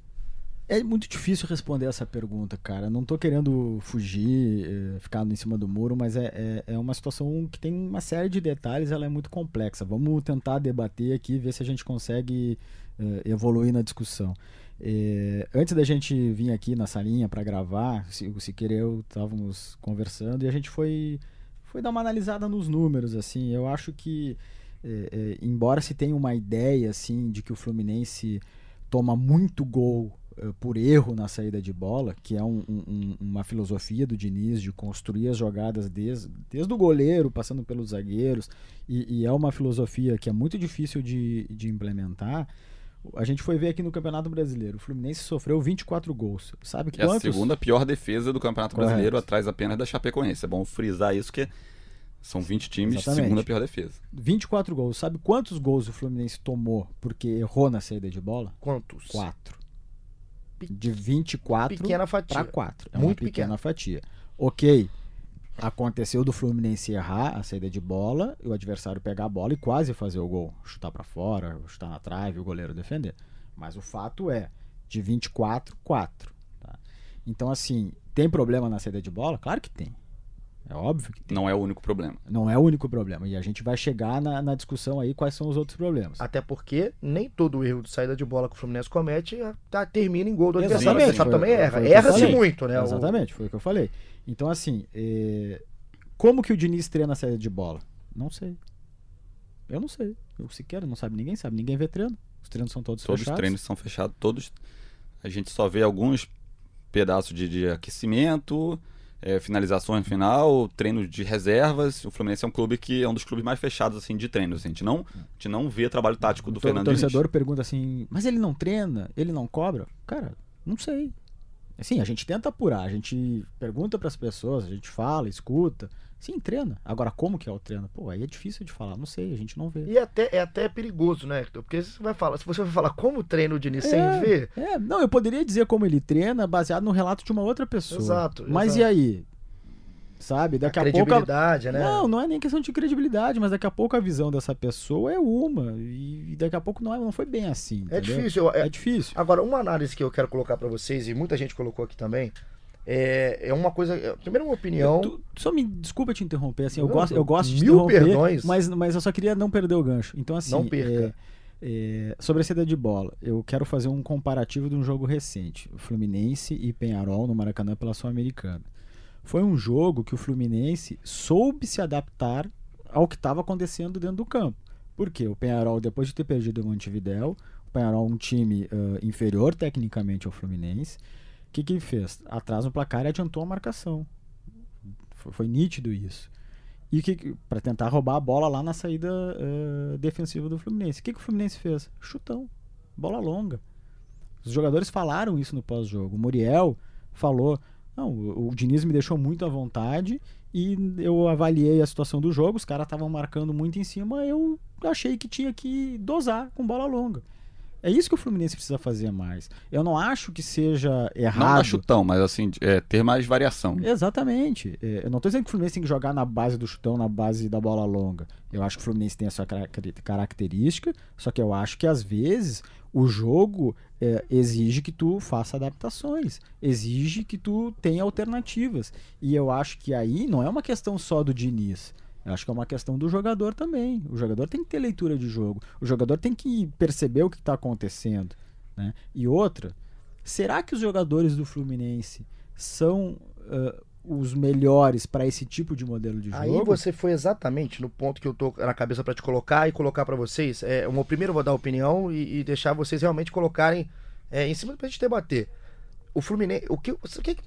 É muito difícil responder essa pergunta, cara. Não tô querendo fugir, eh, ficar em cima do muro, mas é, é, é uma situação que tem uma série de detalhes, ela é muito complexa. Vamos tentar debater aqui, ver se a gente consegue eh, evoluir na discussão. Eh, antes da gente vir aqui na salinha para gravar, se- o Siqueira e eu estávamos conversando e a gente foi, foi dar uma analisada nos números. assim. Eu acho que, embora se tenha uma ideia assim de que o Fluminense toma muito gol por erro na saída de bola, que é um- um- uma filosofia do Diniz de construir as jogadas desde, desde o goleiro, passando pelos zagueiros, e, e é uma filosofia que é muito difícil de, de implementar. A gente foi ver aqui no Campeonato Brasileiro. O Fluminense sofreu 24 gols. Sabe Que é a quantos? segunda pior defesa do Campeonato Correto. Brasileiro, atrás apenas da Chapecoense. É bom frisar isso, que são 20 times, Exatamente. segunda pior defesa. 24 gols. Sabe quantos gols o Fluminense tomou porque errou na saída de bola? Quantos? 4. De 24 Pequena fatia. para 4. É Muito uma pequena pequena. fatia. Ok. Aconteceu do Fluminense errar a saída de bola, e o adversário pegar a bola e quase fazer o gol. Chutar para fora, chutar na trave, o goleiro defender. Mas o fato é, de 24, 4. Tá? Então, assim, tem problema na saída de bola? Claro que tem. É óbvio que tem. Não é o único problema. Não é o único problema. E a gente vai chegar na, na discussão aí quais são os outros problemas. Até porque nem todo erro de saída de bola que o Fluminense comete ah, tá, termina em gol do Exatamente, adversário. Foi- também foi erra. o que eu Erra-se falei. muito, né? O- Exatamente, foi o que eu falei. Então, assim, é, como que o Diniz treina a saída de bola? Não sei. Eu não sei. Eu sequer não sabe, ninguém sabe. Ninguém vê treino. Os treinos são todos, Todos os fechados. treinos são fechados, todos. A gente só vê alguns pedaços de, de aquecimento, é, finalizações no final, treinos de reservas. O Fluminense é um clube que é um dos clubes mais fechados assim de treinos. assim. A gente não, a gente não vê trabalho tático do O Fernando torcedor Diniz. pergunta assim, mas ele não treina? Ele não cobra? Cara, não sei. Assim, a gente tenta apurar, a gente pergunta para as pessoas, a gente fala, escuta. Sim, treina. Agora, como que é o treino? Pô, aí é difícil de falar, não sei, a gente não vê. E até, é até perigoso, né, Hector? Porque você vai falar, se você vai falar como treina o Diniz sem É. ver, É, não, eu poderia dizer como ele treina baseado no relato de uma outra pessoa. Exato, Mas exato. e aí? Sabe? Daqui a, pouco. a- credibilidade, né? Não, não é nem questão de credibilidade, mas daqui a pouco a visão dessa pessoa é uma. E daqui a pouco não, é- não foi bem assim. é entendeu? difícil. eu- É é- difícil. Agora, uma análise que eu quero colocar pra vocês, e muita gente colocou aqui também, é, é uma coisa. é, Primeiro, uma opinião. Tu- só me desculpa te interromper, assim, eu Não, gosto, eu gosto de mil interromper, perdões. mas, mas eu só queria não perder o gancho. Então, assim, Não perca. é, é, sobre a saída de bola, eu quero fazer um comparativo de um jogo recente, Fluminense e Penharol no Maracanã pela Sul-Americana. Foi um jogo que o Fluminense soube se adaptar ao que estava acontecendo dentro do campo. Por quê? O Penharol, depois de ter perdido o Montevidéu, o Penharol é um time uh, inferior tecnicamente ao Fluminense, o que, que ele fez? Atrás no placar e adiantou a marcação. Foi, foi nítido isso. E que para tentar roubar a bola lá na saída uh, defensiva do Fluminense. O que, que o Fluminense fez? Chutão. Bola longa. Os jogadores falaram isso no pós-jogo. O Muriel falou: não, o, o Diniz me deixou muito à vontade e eu avaliei a situação do jogo. Os caras estavam marcando muito em cima. Eu achei que tinha que dosar com bola longa. É isso que o Fluminense precisa fazer mais. Eu não acho que seja errado. Não dar chutão, mas assim, é, ter mais variação. Exatamente. É, eu não estou dizendo que o Fluminense tem que jogar na base do chutão, na base da bola longa. Eu acho que o Fluminense tem a sua característica, só que eu acho que às vezes o jogo é, exige que tu faça adaptações, exige que tu tenha alternativas. E eu acho que aí não é uma questão só do Diniz. Eu acho que é uma questão do jogador também. O jogador tem que ter leitura de jogo. O jogador tem que perceber o que está acontecendo. Né? E outra, será que os jogadores do Fluminense são uh, os melhores para esse tipo de modelo de jogo? Aí você foi exatamente no ponto que eu tô na cabeça para te colocar e colocar para vocês. É, eu primeiro vou dar a opinião e, e deixar vocês realmente colocarem é, em cima para a gente debater. O Fluminense, o que, o que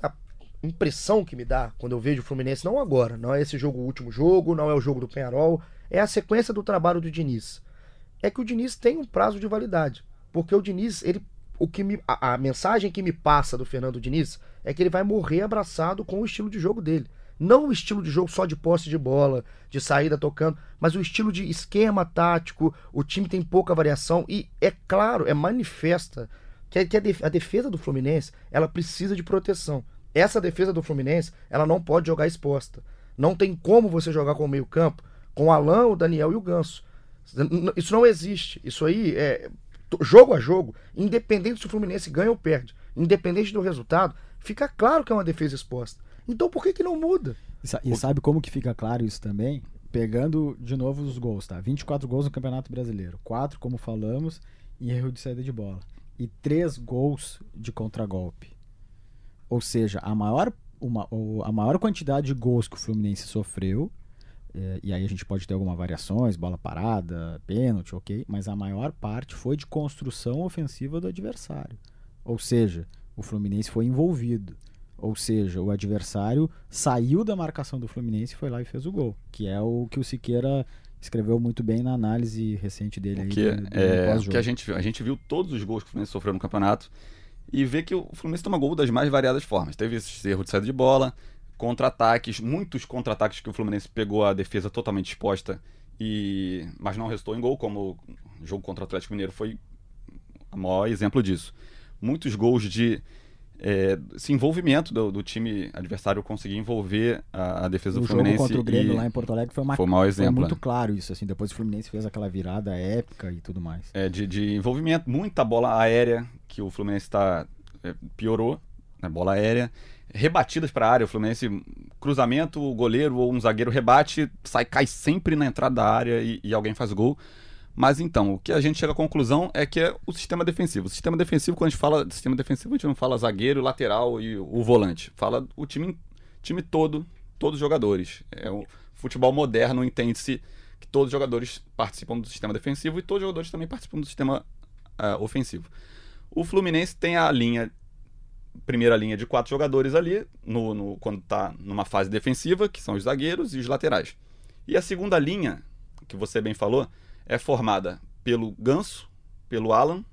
impressão que me dá quando eu vejo o Fluminense, não agora, não é esse jogo o último jogo, não é o jogo do Penharol, é a sequência do trabalho do Diniz. É que o Diniz tem um prazo de validade. Porque o Diniz, ele, o que me, a, a mensagem que me passa do Fernando Diniz é que ele vai morrer abraçado com o estilo de jogo dele. Não o estilo de jogo só de posse de bola, de saída tocando, mas o estilo de esquema tático. O time tem pouca variação e é claro, é manifesta que, a defesa do Fluminense ela precisa de proteção. Essa defesa do Fluminense, ela não pode jogar exposta. Não tem como você jogar com o meio-campo com o Alan, o Daniel e o Ganso. Isso não existe. Isso aí é jogo a jogo, independente se o Fluminense ganha ou perde, independente do resultado, fica claro que é uma defesa exposta. Então por que que não muda? E sabe como que fica claro isso também? Pegando de novo os gols, tá? 24 gols no Campeonato Brasileiro. 4, como falamos, em erro de saída de bola. E 3 gols de contragolpe. Ou seja, a maior, uma, a maior quantidade de gols que o Fluminense sofreu, é, e aí a gente pode ter algumas variações, bola parada, pênalti, ok, mas a maior parte foi de construção ofensiva do adversário. Ou seja, o Fluminense foi envolvido. Ou seja, o adversário saiu da marcação do Fluminense e foi lá e fez o gol. Que é o que o Siqueira escreveu muito bem na análise recente dele. O que, aí, do, do é, o que a gente viu. A gente viu todos os gols que o Fluminense sofreu no campeonato e vê que o Fluminense toma gol das mais variadas formas. Teve esse erro de saída de bola, contra-ataques, muitos contra-ataques que o Fluminense pegou a defesa totalmente exposta, e mas não restou em gol, como o jogo contra o Atlético Mineiro foi o maior exemplo disso. Muitos gols de é, esse envolvimento do, do, time adversário conseguir envolver a, a defesa o do Fluminense. O jogo contra o Grêmio lá em Porto Alegre foi, uma, foi, um mau exemplo, foi muito claro isso. Assim, depois o Fluminense fez aquela virada épica e tudo mais. É, de, de envolvimento, muita bola aérea que o Fluminense tá, é, piorou, né, bola aérea. Rebatidas para a área, o Fluminense, cruzamento, o goleiro ou um zagueiro rebate, sai, cai sempre na entrada da área e, e alguém faz gol. Mas então, o que a gente chega à conclusão é que é o sistema defensivo. O sistema defensivo, quando a gente fala de sistema defensivo, a gente não fala zagueiro, lateral e o volante. Fala o time, time todo, todos os jogadores. É o futebol moderno entende-se que todos os jogadores participam do sistema defensivo e todos os jogadores também participam do sistema uh, ofensivo. O Fluminense tem a linha, primeira linha de quatro jogadores ali, no, no quando está numa fase defensiva, que são os zagueiros e os laterais. E a segunda linha, que você bem falou, é formada pelo Ganso, pelo Alan,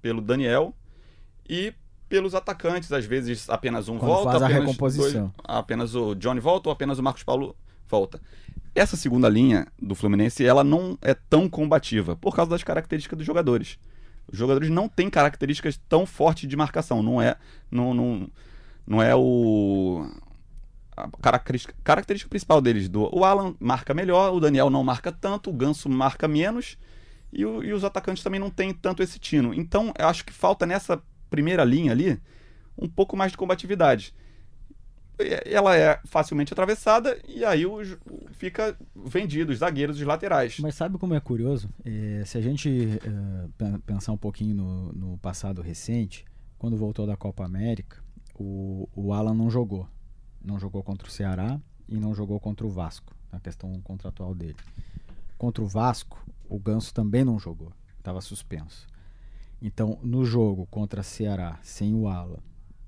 pelo Daniel e pelos atacantes, às vezes apenas um Quando volta, faz apenas. Dois, apenas o Johnny volta ou apenas o Marcos Paulo volta. Essa segunda linha do Fluminense, ela não é tão combativa por causa das características dos jogadores. Os jogadores não têm características tão fortes de marcação, não é não, não, não é o a característica, característica principal deles. Do, o Alan marca melhor, o Daniel não marca tanto, o Ganso marca menos e, o, e os atacantes também não têm tanto esse tino. Então, eu acho que falta nessa primeira linha ali um pouco mais de combatividade. Ela é facilmente atravessada e aí os, fica vendido os zagueiros os laterais. Mas sabe como é curioso? É, se a gente é, pensar um pouquinho no, no passado recente, quando voltou da Copa América, o, o Alan não jogou não jogou contra o Ceará e não jogou contra o Vasco, na questão contratual dele. Contra o Vasco, o Ganso também não jogou, estava suspenso. Então, no jogo contra o Ceará, sem o Alan,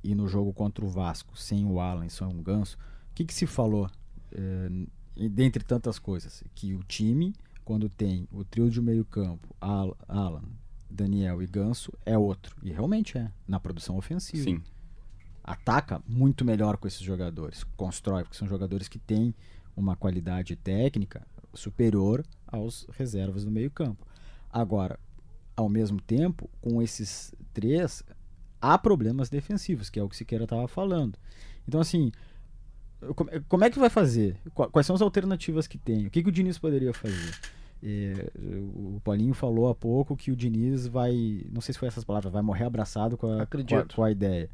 e no jogo contra o Vasco, sem o Alan e só um Ganso, o que, que se falou, eh, dentre tantas coisas? Que o time, quando tem o trio de meio campo, Al- Alan, Daniel e Ganso, é outro. E realmente é, na produção ofensiva Sim. Ataca muito melhor com esses jogadores, constrói, porque são jogadores que têm uma qualidade técnica superior aos reservas do meio-campo. Agora, ao mesmo tempo, com esses três, há problemas defensivos, que é o que Siqueira estava falando. Então, assim, como- é que vai fazer? Qua- Quais são as alternativas que tem? O que, que o Diniz poderia fazer? É, o Paulinho falou há pouco que o Diniz vai, não sei se foi essas palavras, vai morrer abraçado com a, com a, com a ideia.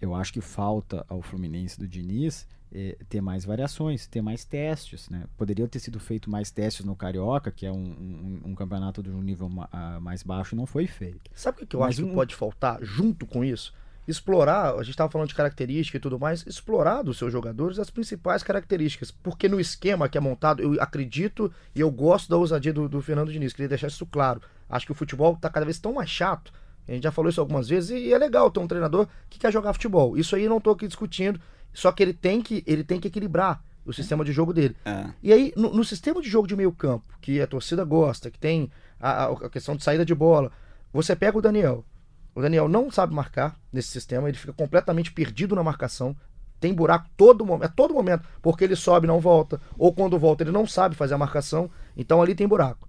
Eu acho que falta ao Fluminense do Diniz eh, ter mais variações, ter mais testes. Né? Poderia ter sido feito mais testes no Carioca, que é um, um- um campeonato de um nível ma- ah, mais baixo, e não foi feito. Sabe o que que eu Mas acho que um- pode faltar junto com isso? Explorar, a gente estava falando de característica e tudo mais, explorar dos seus jogadores as principais características. Porque no esquema que é montado, eu acredito e eu gosto da ousadia do, do Fernando Diniz, queria deixar isso claro. Acho que o futebol está cada vez tão mais chato. A gente já falou isso algumas vezes e é legal ter um treinador que quer jogar futebol. Isso aí eu não estou aqui discutindo, só que ele tem que, ele tem que equilibrar o sistema de jogo dele. É. E aí, no, no sistema de jogo de meio campo, que a torcida gosta, que tem a, a- a questão de saída de bola, você pega o Daniel. O Daniel não sabe marcar nesse sistema, ele fica completamente perdido na marcação. Tem buraco todo momento, é todo momento, porque ele sobe e não volta, ou quando volta ele não sabe fazer a marcação, então ali tem buraco.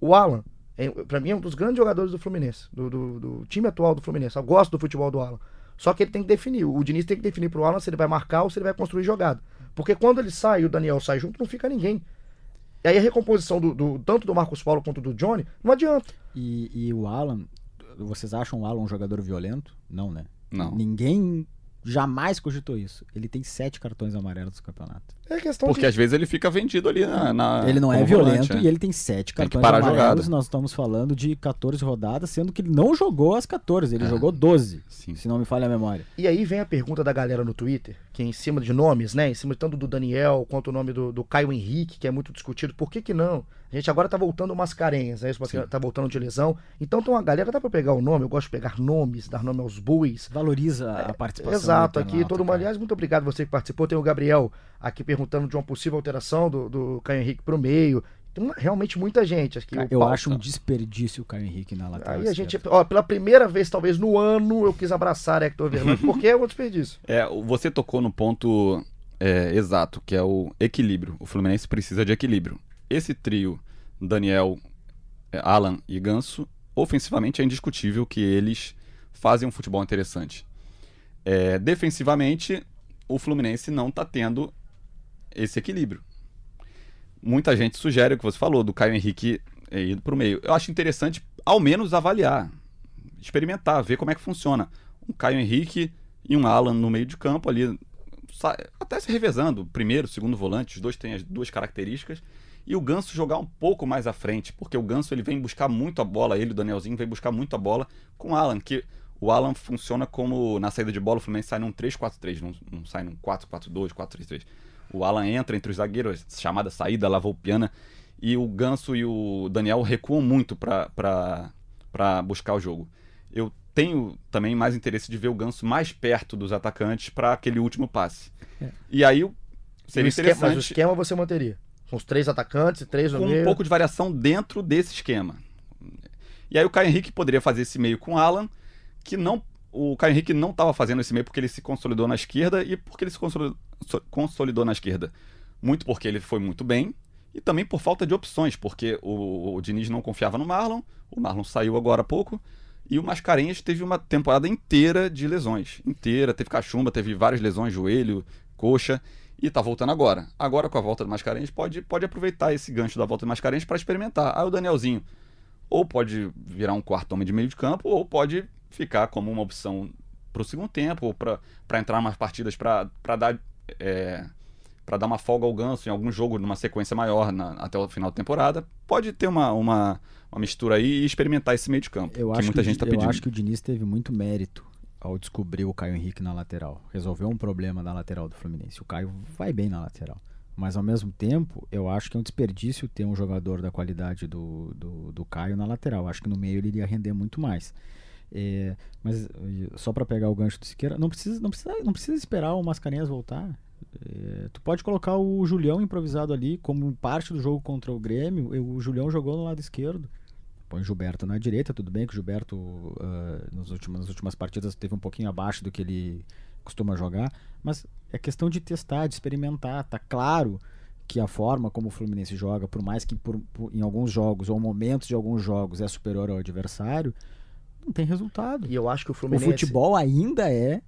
O Alan, é, pra mim, é um dos grandes jogadores do Fluminense, do, do- do time atual do Fluminense. Eu gosto do futebol do Alan. Só que ele tem que definir, o Diniz tem que definir pro Alan se ele vai marcar ou se ele vai construir jogada. Porque quando ele sai e o Daniel sai junto, não fica ninguém. E aí a recomposição do, do- tanto do Marcos Paulo quanto do Johnny não adianta. E, e o Alan, vocês acham o Alan um jogador violento? Não, né? Não. Ninguém jamais cogitou isso. Ele tem sete cartões amarelos no campeonato. É questão Porque de. às vezes ele fica vendido ali na. na- ele não é violento volante, né? e ele tem sete Tem que cartões parar amarelos. Nós estamos falando de 14 rodadas, sendo que ele não jogou as 14, ele É. jogou 12, Sim. se não me falha a memória. E aí vem a pergunta da galera no Twitter, que é em cima de nomes, né? Em cima tanto do Daniel quanto o nome do, do Caio Henrique, que é muito discutido. Por que que não? A gente agora tá voltando Mascarenhas, né? Isso tá voltando de lesão. Então, então a galera dá pra pegar o nome, eu gosto de pegar nomes, dar nome aos bois. Valoriza a participação. Exato, aqui todo mundo. Aliás, muito obrigado você que participou. Tem o Gabriel aqui perguntando de uma possível alteração do, do Caio Henrique pro meio. Tem uma- realmente muita gente. Acho que o eu Paulo- acho um desperdício o Caio Henrique na lateral. Aí a gente, ó, pela primeira vez, talvez no ano, eu quis abraçar Hector Verlaine, porque é um desperdício. É, o- você tocou no ponto é, exato, que é o equilíbrio. O Fluminense precisa de equilíbrio. Esse trio, Daniel, é, Alan e Ganso, ofensivamente é indiscutível que eles fazem um futebol interessante. É, defensivamente, o Fluminense não está tendo esse equilíbrio. Muita gente sugere o que você falou, do Caio Henrique indo para o meio. Eu acho interessante, ao menos, avaliar, experimentar, ver como é que funciona. Um Caio Henrique e um Alan no meio de campo ali, até se revezando, primeiro, segundo volante, os dois têm as duas características. E o Ganso jogar um pouco mais à frente, porque o Ganso ele vem buscar muito a bola, ele, o Danielzinho, vem buscar muito a bola com o Alan, que o Alan funciona como na saída de bola, o Fluminense sai num 3-4-3, não, não sai num 4-4-2, 4-3-3. O Alan entra entre os zagueiros, chamada saída lavoupiana, e o Ganso e o Daniel recuam muito para buscar o jogo. Eu tenho também mais interesse de ver o Ganso mais perto dos atacantes para aquele último passe. É. E aí E seria o esquema- mas o interessante esquema você manteria. Com os três atacantes e três no com meio. um pouco de variação dentro desse esquema. E aí o Caio Henrique poderia fazer esse meio com o Alan, que não o Caio Henrique não estava fazendo esse meio porque ele se consolidou na esquerda e porque ele se consolidou, so- consolidou na esquerda. Muito porque ele foi muito bem e também por falta de opções, porque o, o Diniz não confiava no Marlon, o Marlon saiu agora há pouco e o Mascarenhas teve uma temporada inteira de lesões. Inteira, teve cachumba, teve várias lesões, joelho, coxa e tá voltando agora. Agora com a volta do Mascarenhas pode, pode aproveitar esse gancho da volta do Mascarenhas para experimentar. Aí o Danielzinho ou pode virar um quarto homem de meio de campo ou pode ficar como uma opção para o segundo tempo ou para entrar umas partidas para dar é, para dar uma folga ao ganso em algum jogo numa sequência maior na- até o final da temporada. Pode ter uma, uma, uma mistura aí e experimentar esse meio de campo Eu que acho muita que, o gente está eu pedindo. acho que o Diniz teve muito mérito ao descobrir o Caio Henrique na lateral. Resolveu um problema na lateral do Fluminense. O Caio vai bem na lateral. Mas ao mesmo tempo, eu acho que é um desperdício ter um jogador da qualidade do, do, do Caio na lateral. Acho que no meio ele iria render muito mais. É, mas só para pegar o gancho do Siqueira, não precisa, não precisa, não precisa esperar o Mascarenhas voltar. É, tu pode colocar o Julião improvisado ali como parte do jogo contra o Grêmio. O Julião jogou no lado esquerdo. Põe o Gilberto na direita, tudo bem que o Gilberto uh, nos últimos, nas últimas partidas teve um pouquinho abaixo do que ele costuma jogar, mas é questão de testar, de experimentar. Tá claro que a forma como o Fluminense joga, por mais que por, por, em alguns jogos ou momentos de alguns jogos é superior ao adversário, não tem resultado. E eu acho que o Fluminense. O futebol ainda é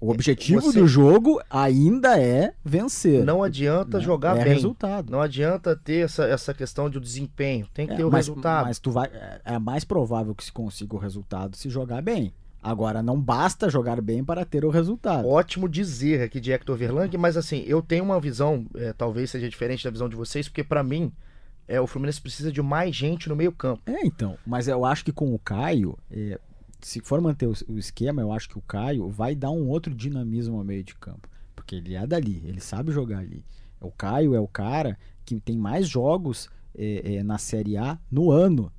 o objetivo Você... do jogo ainda é vencer. Não adianta jogar é bem. resultado. Não adianta ter essa, essa questão de desempenho. Tem que é, ter o mas, resultado. Mas tu vai, é, é mais provável que se consiga o resultado se jogar bem. Agora, não basta jogar bem para ter o resultado. Ótimo dizer aqui de Hector Verlang, mas assim, eu tenho uma visão, é, talvez seja diferente da visão de vocês, porque para mim, é, o Fluminense precisa de mais gente no meio campo. É, então. Mas eu acho que com o Caio, é, se for manter o, o, esquema, eu acho que o Caio vai dar um outro dinamismo ao meio de campo. Porque ele é dali, ele sabe jogar ali. O Caio é o cara que tem mais jogos é, é, na Série A no ano.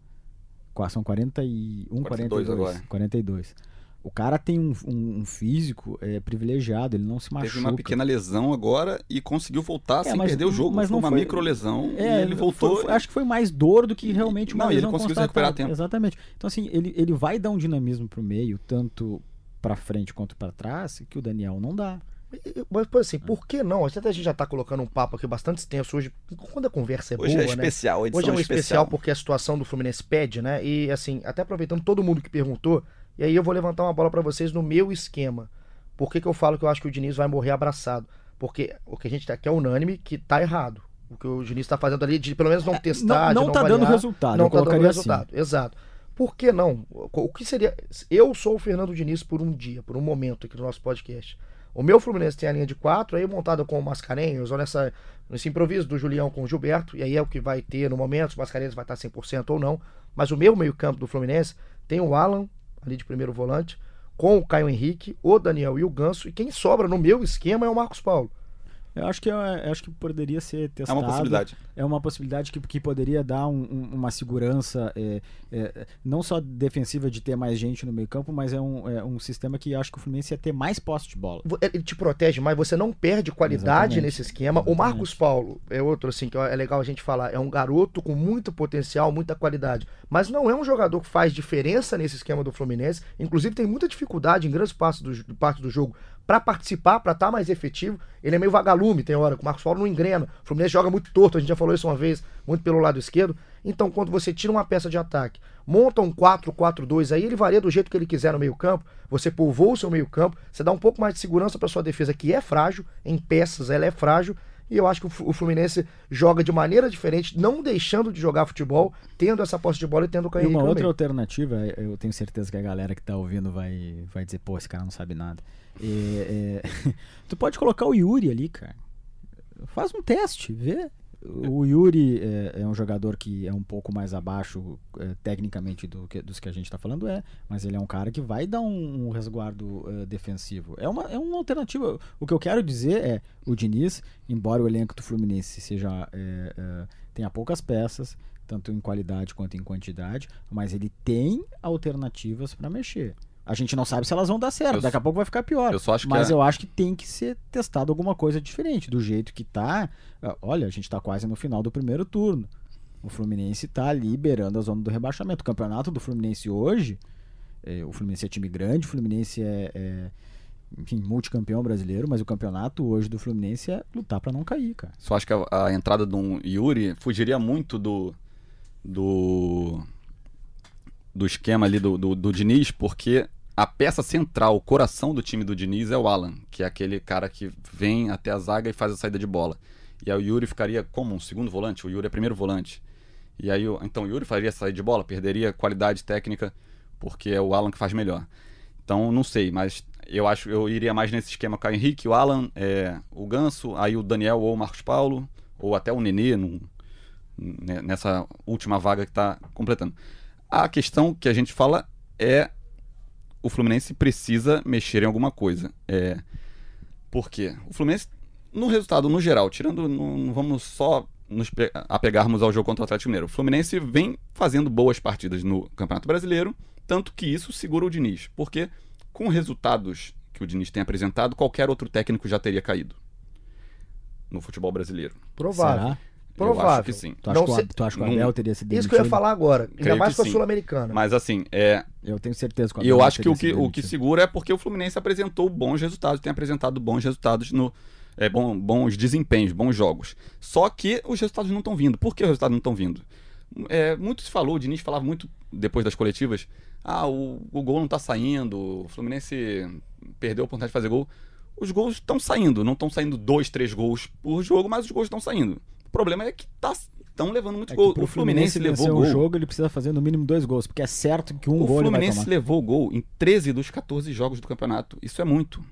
São 41, 42, 42 agora. 42. O cara tem um, um, um físico é, privilegiado, ele não se machuca. Teve uma pequena lesão agora e conseguiu voltar é, sem mas, perder o jogo. Mas não foi uma micro lesão é, ele voltou. Foi, acho que foi mais dor do que realmente uma não, lesão ele conseguiu se recuperar a tempo. Exatamente. Então assim, ele, ele vai dar um dinamismo pro meio, tanto para frente quanto para trás, que o Daniel não dá. Mas, assim, por que não? Até a gente já está colocando um papo aqui bastante extenso hoje. Quando a conversa é hoje boa, é especial, né? Hoje é um especial. especial porque a situação do Fluminense pede, né? E, assim, até aproveitando todo mundo que perguntou, e aí eu vou levantar uma bola para vocês no meu esquema. Por que, que eu falo que eu acho que o Diniz vai morrer abraçado? Porque o que a gente tá aqui é unânime que tá errado. O que o Diniz está fazendo ali, de pelo menos não é, testar, não, não, tá dando resultado. Não tá dando resultado, assim. exato. Por que não? O que seria. Eu sou o Fernando Diniz por um dia, por um momento aqui no nosso podcast. O meu Fluminense tem a linha de quatro, aí montada com o Mascarenhas, ou nessa, nesse improviso do Julião com o Gilberto, e aí é o que vai ter no momento, se o Mascarenhas vai estar 100% ou não. Mas o meu meio-campo do Fluminense tem o Alan, ali de primeiro volante, com o Caio Henrique, o Daniel e o Ganso, e quem sobra no meu esquema é o Marcos Paulo. Eu acho que, eu, eu acho que poderia ser testado. É uma possibilidade. É uma possibilidade que, que poderia dar um, um, uma segurança, é, é, não só defensiva de ter mais gente no meio campo, mas é um, é um sistema que acho que o Fluminense ia ter mais posse de bola. Ele te protege mais, você não perde qualidade Exatamente. nesse esquema. Exatamente. O Marcos Paulo é outro, assim, que é legal a gente falar. É um garoto com muito potencial, muita qualidade. Mas não é um jogador que faz diferença nesse esquema do Fluminense. Inclusive tem muita dificuldade em grandes partes do, parte do jogo para participar, para estar tá mais efetivo. Ele é meio vagalume, tem hora que o Marcos Paulo não engrena. O Fluminense joga muito torto, a gente já falou isso uma vez, muito pelo lado esquerdo. Então, quando você tira uma peça de ataque, monta um 4-4-2, aí ele varia do jeito que ele quiser no meio-campo, você povoa o seu meio-campo, você dá um pouco mais de segurança para sua defesa, que é frágil, em peças ela é frágil, e eu acho que o Fluminense joga de maneira diferente, não deixando de jogar futebol, tendo essa posse de bola e tendo o Caio E uma outra alternativa, eu tenho certeza que a galera que tá ouvindo vai, vai dizer, pô, esse cara não sabe nada. É, é... tu pode colocar o Yuri ali, cara. Faz um teste, vê. O Yuri é, é, um jogador que é um pouco mais abaixo é, tecnicamente do que, dos que a gente está falando, é, mas ele é um cara que vai dar um, um resguardo é, defensivo. É uma, é uma alternativa. O que eu quero dizer é: o Diniz, embora o elenco do Fluminense seja é, é, tenha poucas peças, tanto em qualidade quanto em quantidade, mas ele tem alternativas para mexer. A gente não sabe se elas vão dar certo. Eu Daqui a pouco vai ficar pior. Eu só acho Mas é... eu acho que tem que ser testado alguma coisa diferente. Do jeito que tá. Ah, olha, a gente tá quase no final do primeiro turno. O Fluminense tá liberando a zona do rebaixamento. O campeonato do Fluminense hoje. É, o Fluminense é time grande, o Fluminense é, é enfim, multicampeão brasileiro, mas o campeonato hoje do Fluminense é lutar para não cair, cara. Só acho que a, a entrada do Yuri fugiria muito do. do. do esquema ali do, do, do Diniz, porque a peça central, o coração do time do Diniz é o Alan, que é aquele cara que vem até a zaga e faz a saída de bola. E aí o Yuri ficaria como um segundo volante, o Yuri é primeiro volante. E aí, então o Yuri faria saída de bola, perderia qualidade técnica, porque é o Alan que faz melhor. Então, não sei, mas eu acho eu iria mais nesse esquema com o Henrique, o Alan, é, o Ganso, aí o Daniel ou o Marcos Paulo, ou até o Nenê, num, nessa última vaga que está completando. A questão que a gente fala é o Fluminense precisa mexer em alguma coisa. É, por quê? O Fluminense, no resultado, no geral, tirando. Não, vamos só nos apegarmos ao jogo contra o Atlético Mineiro. O Fluminense vem fazendo boas partidas no Campeonato Brasileiro, tanto que isso segura o Diniz. Porque com resultados que o Diniz tem apresentado, qualquer outro técnico já teria caído no futebol brasileiro. Provável. Eu Provável. acho que sim. Tu acha, Não que, o- tu acha que o Abel teria se demitido? Isso que eu ia falar agora. Ainda Creio mais com a. Sul-Americana. Mas assim, é, Eu tenho certeza E eu acho que o que, o que segura é porque o Fluminense apresentou bons resultados, tem apresentado bons resultados no. É, bom- bons desempenhos, bons jogos. Só que os resultados não estão vindo. Por que os resultados não estão vindo? É, muito se falou, o Diniz falava muito depois das coletivas. Ah, o, o gol não tá saindo, o Fluminense perdeu a oportunidade de fazer gol. Os gols estão saindo, não estão saindo dois, três gols por jogo, mas os gols estão saindo. O problema é que estão levando muito É gol. O Fluminense, levou vencer gol. um jogo, ele precisa fazer no mínimo dois gols, porque é certo que um O gol vai Fluminense levou gol em 13 dos 14 jogos do campeonato. Isso é muito.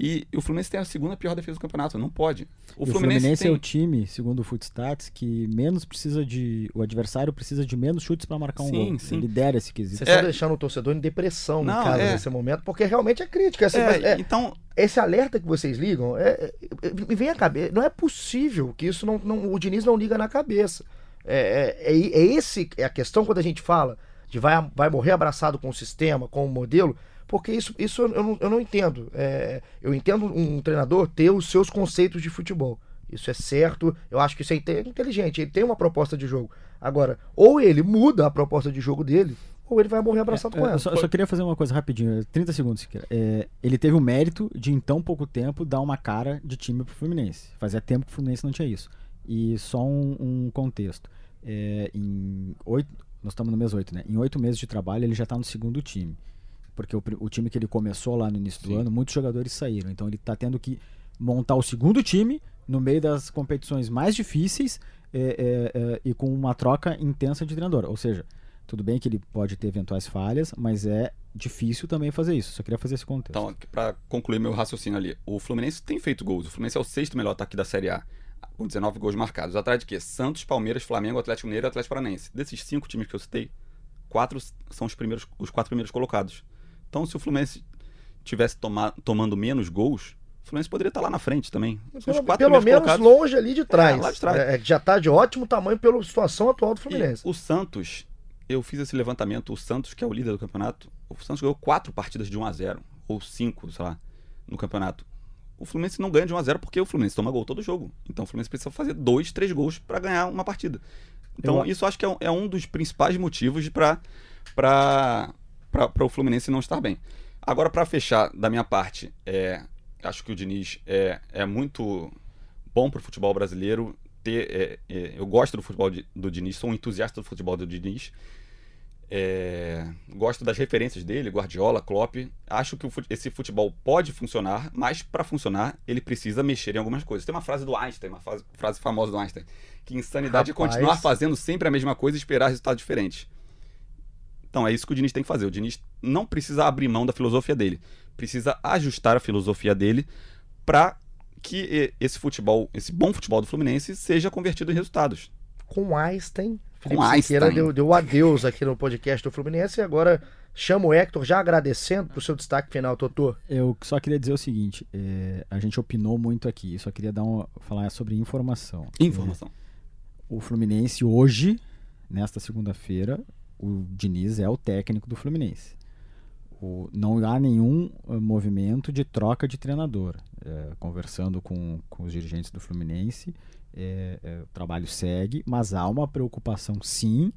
E o Fluminense tem a segunda pior defesa do campeonato. Não pode. O E Fluminense, é tem... o time, segundo o Footstats, que menos precisa de. O adversário precisa de menos chutes para marcar um Sim, gol. sim. Ele lidera esse quesito. Vocês É. estão deixando o torcedor em depressão no Não, caso é. nesse momento, porque realmente é crítica. Assim, É, mas é- Então, esse alerta que vocês ligam, é, é- me vem à cabeça. Não é possível que isso não, não- o Diniz não liga na cabeça. É, é, é, é esse é a questão quando a gente fala de vai, vai morrer abraçado com o sistema, com o modelo, porque isso, isso eu, não, eu não entendo. É, eu entendo um treinador ter os seus conceitos de futebol. Isso é certo, eu acho que isso é inte- inteligente. Ele tem uma proposta de jogo. Agora, ou ele muda a proposta de jogo dele, ou ele vai morrer abraçado É, com eu, ela. só, eu só queria fazer uma coisa rapidinho, 30 segundos. É, ele teve o mérito de, em tão pouco tempo, dar uma cara de time pro Fluminense. Fazia tempo que o Fluminense não tinha isso. E só um, um contexto. É, em oito, nós estamos no mês 8, né? Em oito meses de trabalho, ele já está no segundo time. Porque o, o time que ele começou lá no início do Sim. ano, muitos jogadores saíram. Então ele está tendo que montar o segundo time no meio das competições mais difíceis é, é, é, e com uma troca intensa de treinador. Ou seja, tudo bem que ele pode ter eventuais falhas, mas é difícil também fazer isso. Só queria fazer esse contexto. então para concluir meu raciocínio ali, o Fluminense tem feito gols. O Fluminense é o sexto melhor ataque da Série A, com 19 gols marcados. Atrás de quê? Santos, Palmeiras, Flamengo, Atlético Mineiro e Atlético Paranaense. Desses cinco times que eu citei, quatro são os primeiros, os quatro primeiros colocados. Então, se o Fluminense tivesse toma- tomando menos gols, o Fluminense poderia estar lá na frente também. São Pelo, quatro pelo menos colocados. longe ali de trás. É, lá de trás. É, já tá de ótimo tamanho pela situação atual do E Fluminense. o Santos, eu fiz esse levantamento, o Santos, que é o líder do campeonato, o Santos ganhou quatro partidas de 1 a 0 ou cinco, sei lá, no campeonato. O Fluminense não ganha de 1 a 0 porque o Fluminense toma gol todo jogo. Então o Fluminense precisa fazer dois, três gols para ganhar uma partida. Então Eu- isso acho que é um, é um dos principais motivos para para o Fluminense não estar bem. Agora para fechar da minha parte, é, acho que o Diniz é, é muito bom para o futebol brasileiro. Ter, é, é, eu gosto do futebol de- do Diniz, sou um entusiasta do futebol do Diniz. É, gosto das referências dele, Guardiola, Klopp. Acho que o esse futebol pode funcionar, mas para funcionar ele precisa mexer em algumas coisas. Tem uma frase do Einstein, uma frase, frase famosa do Einstein, que insanidade Rapaz. é continuar fazendo sempre a mesma coisa e esperar resultados diferentes. Então é isso que o Diniz tem que fazer. O Diniz não precisa abrir mão da filosofia dele, precisa ajustar a filosofia dele para que esse futebol, esse bom futebol do Fluminense seja convertido em resultados. Com Einstein. Felipe Com Siqueira Einstein. deu, deu adeus aqui no podcast do Fluminense e agora chama o Hector já agradecendo pro seu destaque final, Totô. Eu só queria dizer o seguinte: é, a gente opinou muito aqui. Eu só queria dar uma, falar sobre informação. Informação. É, o Fluminense hoje, nesta segunda-feira, o Diniz é o técnico do Fluminense. O- não há nenhum eh, movimento de troca de treinador. É, conversando com, com os dirigentes do Fluminense, é, é, o trabalho segue, mas há uma preocupação sim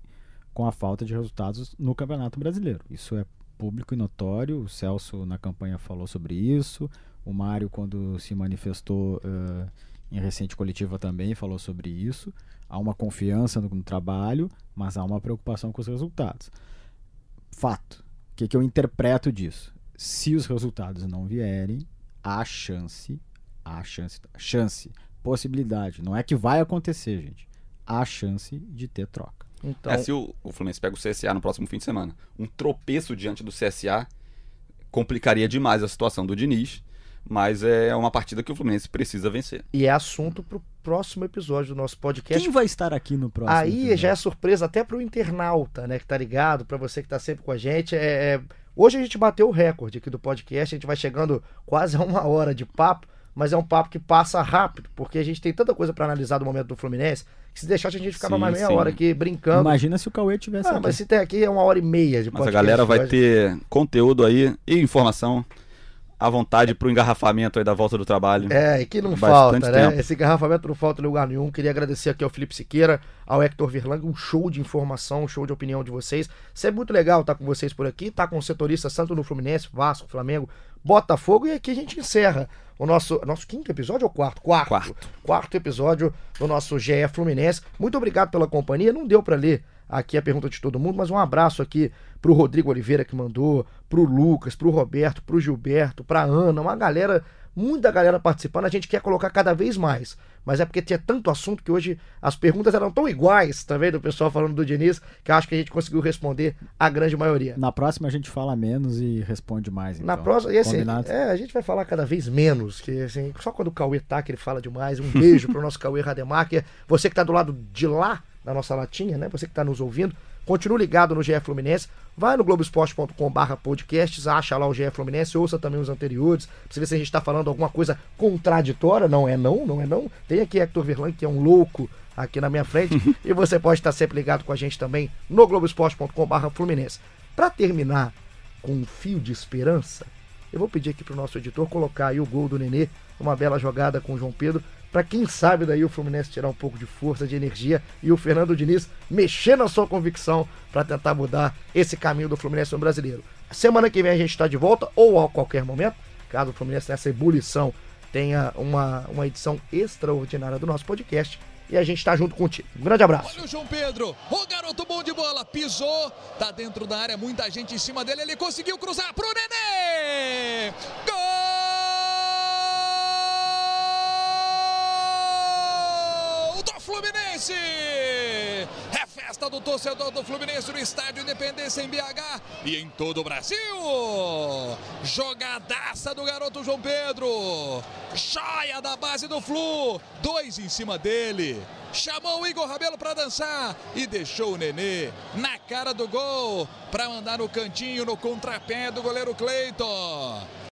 com a falta de resultados no Campeonato Brasileiro. Isso é público e notório. O Celso na campanha falou sobre isso. O Mário, quando se manifestou eh, em recente coletiva, também falou sobre isso. Há uma confiança no, no trabalho, mas há uma preocupação com os resultados. Fato. O que, que eu interpreto disso? Se os resultados não vierem, há chance, há chance, chance, possibilidade. Não é que vai acontecer, gente. Há chance de ter troca. Então, É, se o, o Fluminense pega o CSA no próximo fim de semana, um tropeço diante do CSA complicaria demais a situação do Diniz, mas é uma partida que o Fluminense precisa vencer. e é assunto pro próximo episódio do nosso podcast. Quem vai estar aqui no próximo? Aí episódio? já é surpresa até pro internauta, né, que tá ligado, pra você que tá sempre com a gente. É, é Hoje a gente bateu o recorde aqui do podcast, a gente vai chegando quase a uma hora de papo, mas é um papo que passa rápido, porque a gente tem tanta coisa para analisar do momento do Fluminense, que se deixasse a gente ficava Sim, mais meia sim. hora aqui brincando. Imagina se o Cauê tivesse Ah, aqui. mas se tem aqui é uma hora e meia de Mas a podcast. galera vai ter conteúdo aí e informação à vontade pro engarrafamento aí da volta do trabalho. É, e que não falta, né? tempo. Esse engarrafamento não falta em lugar nenhum. Queria agradecer aqui ao Felipe Siqueira, ao Hector Verlang, um show de informação, um show de opinião de vocês. Sempre muito legal estar com vocês por aqui, estar com os setoristas tanto no Fluminense, Vasco, Flamengo, Botafogo, e aqui a gente encerra o nosso, nosso quinto episódio ou quarto? Quarto. Quarto. Quarto episódio do nosso GE Fluminense. Muito obrigado pela companhia. Não deu para ler aqui a pergunta de todo mundo, mas um abraço aqui pro Rodrigo Oliveira que mandou, pro Lucas, pro Roberto, pro Gilberto, pra Ana, uma galera, muita galera participando. A gente quer colocar cada vez mais, mas é porque tinha tanto assunto que hoje as perguntas eram tão iguais também do pessoal falando do Diniz, que eu acho que a gente conseguiu responder a grande maioria. Na próxima a gente fala menos e responde mais. Na então. próxima, e assim, Combinado? é, a gente vai falar cada vez menos, que assim, só quando o Cauê tá que ele fala demais. Um beijo pro nosso Cauê Rademacher. Você que tá do lado de lá da nossa latinha, né? Você que tá nos ouvindo, continue ligado no GE Fluminense. Vai no globesport.com/barra podcasts, acha lá o GE Fluminense, ouça também os anteriores, pra você ver se a gente tá falando alguma coisa contraditória. Não é não, não é não. Tem aqui Hector Verlan, que é um louco aqui na minha frente, e você pode estar sempre ligado com a gente também no globesport.com/barra Fluminense. Pra terminar com um fio de esperança, eu vou pedir aqui pro nosso editor colocar aí o gol do Nenê, uma bela jogada com o João Pedro, para quem sabe daí o Fluminense tirar um pouco de força, de energia e o Fernando Diniz mexer na sua convicção para tentar mudar esse caminho do Fluminense no brasileiro. Semana que vem a gente está de volta ou a qualquer momento, caso o Fluminense nessa ebulição tenha uma, uma edição extraordinária do nosso podcast e a gente está junto contigo. Um grande abraço. Olha o João Pedro, o garoto bom de bola, pisou, tá dentro da área, muita gente em cima dele, ele conseguiu cruzar pro Nenê! Gol Fluminense! É festa do torcedor do Fluminense no estádio Independência em BH e em todo o Brasil! Jogadaça do garoto João Pedro! Joia da base do Flu! Dois em cima dele! chamou o Igor Rabelo para dançar e deixou o Nenê na cara do gol para mandar no cantinho no contrapé do goleiro Cleiton.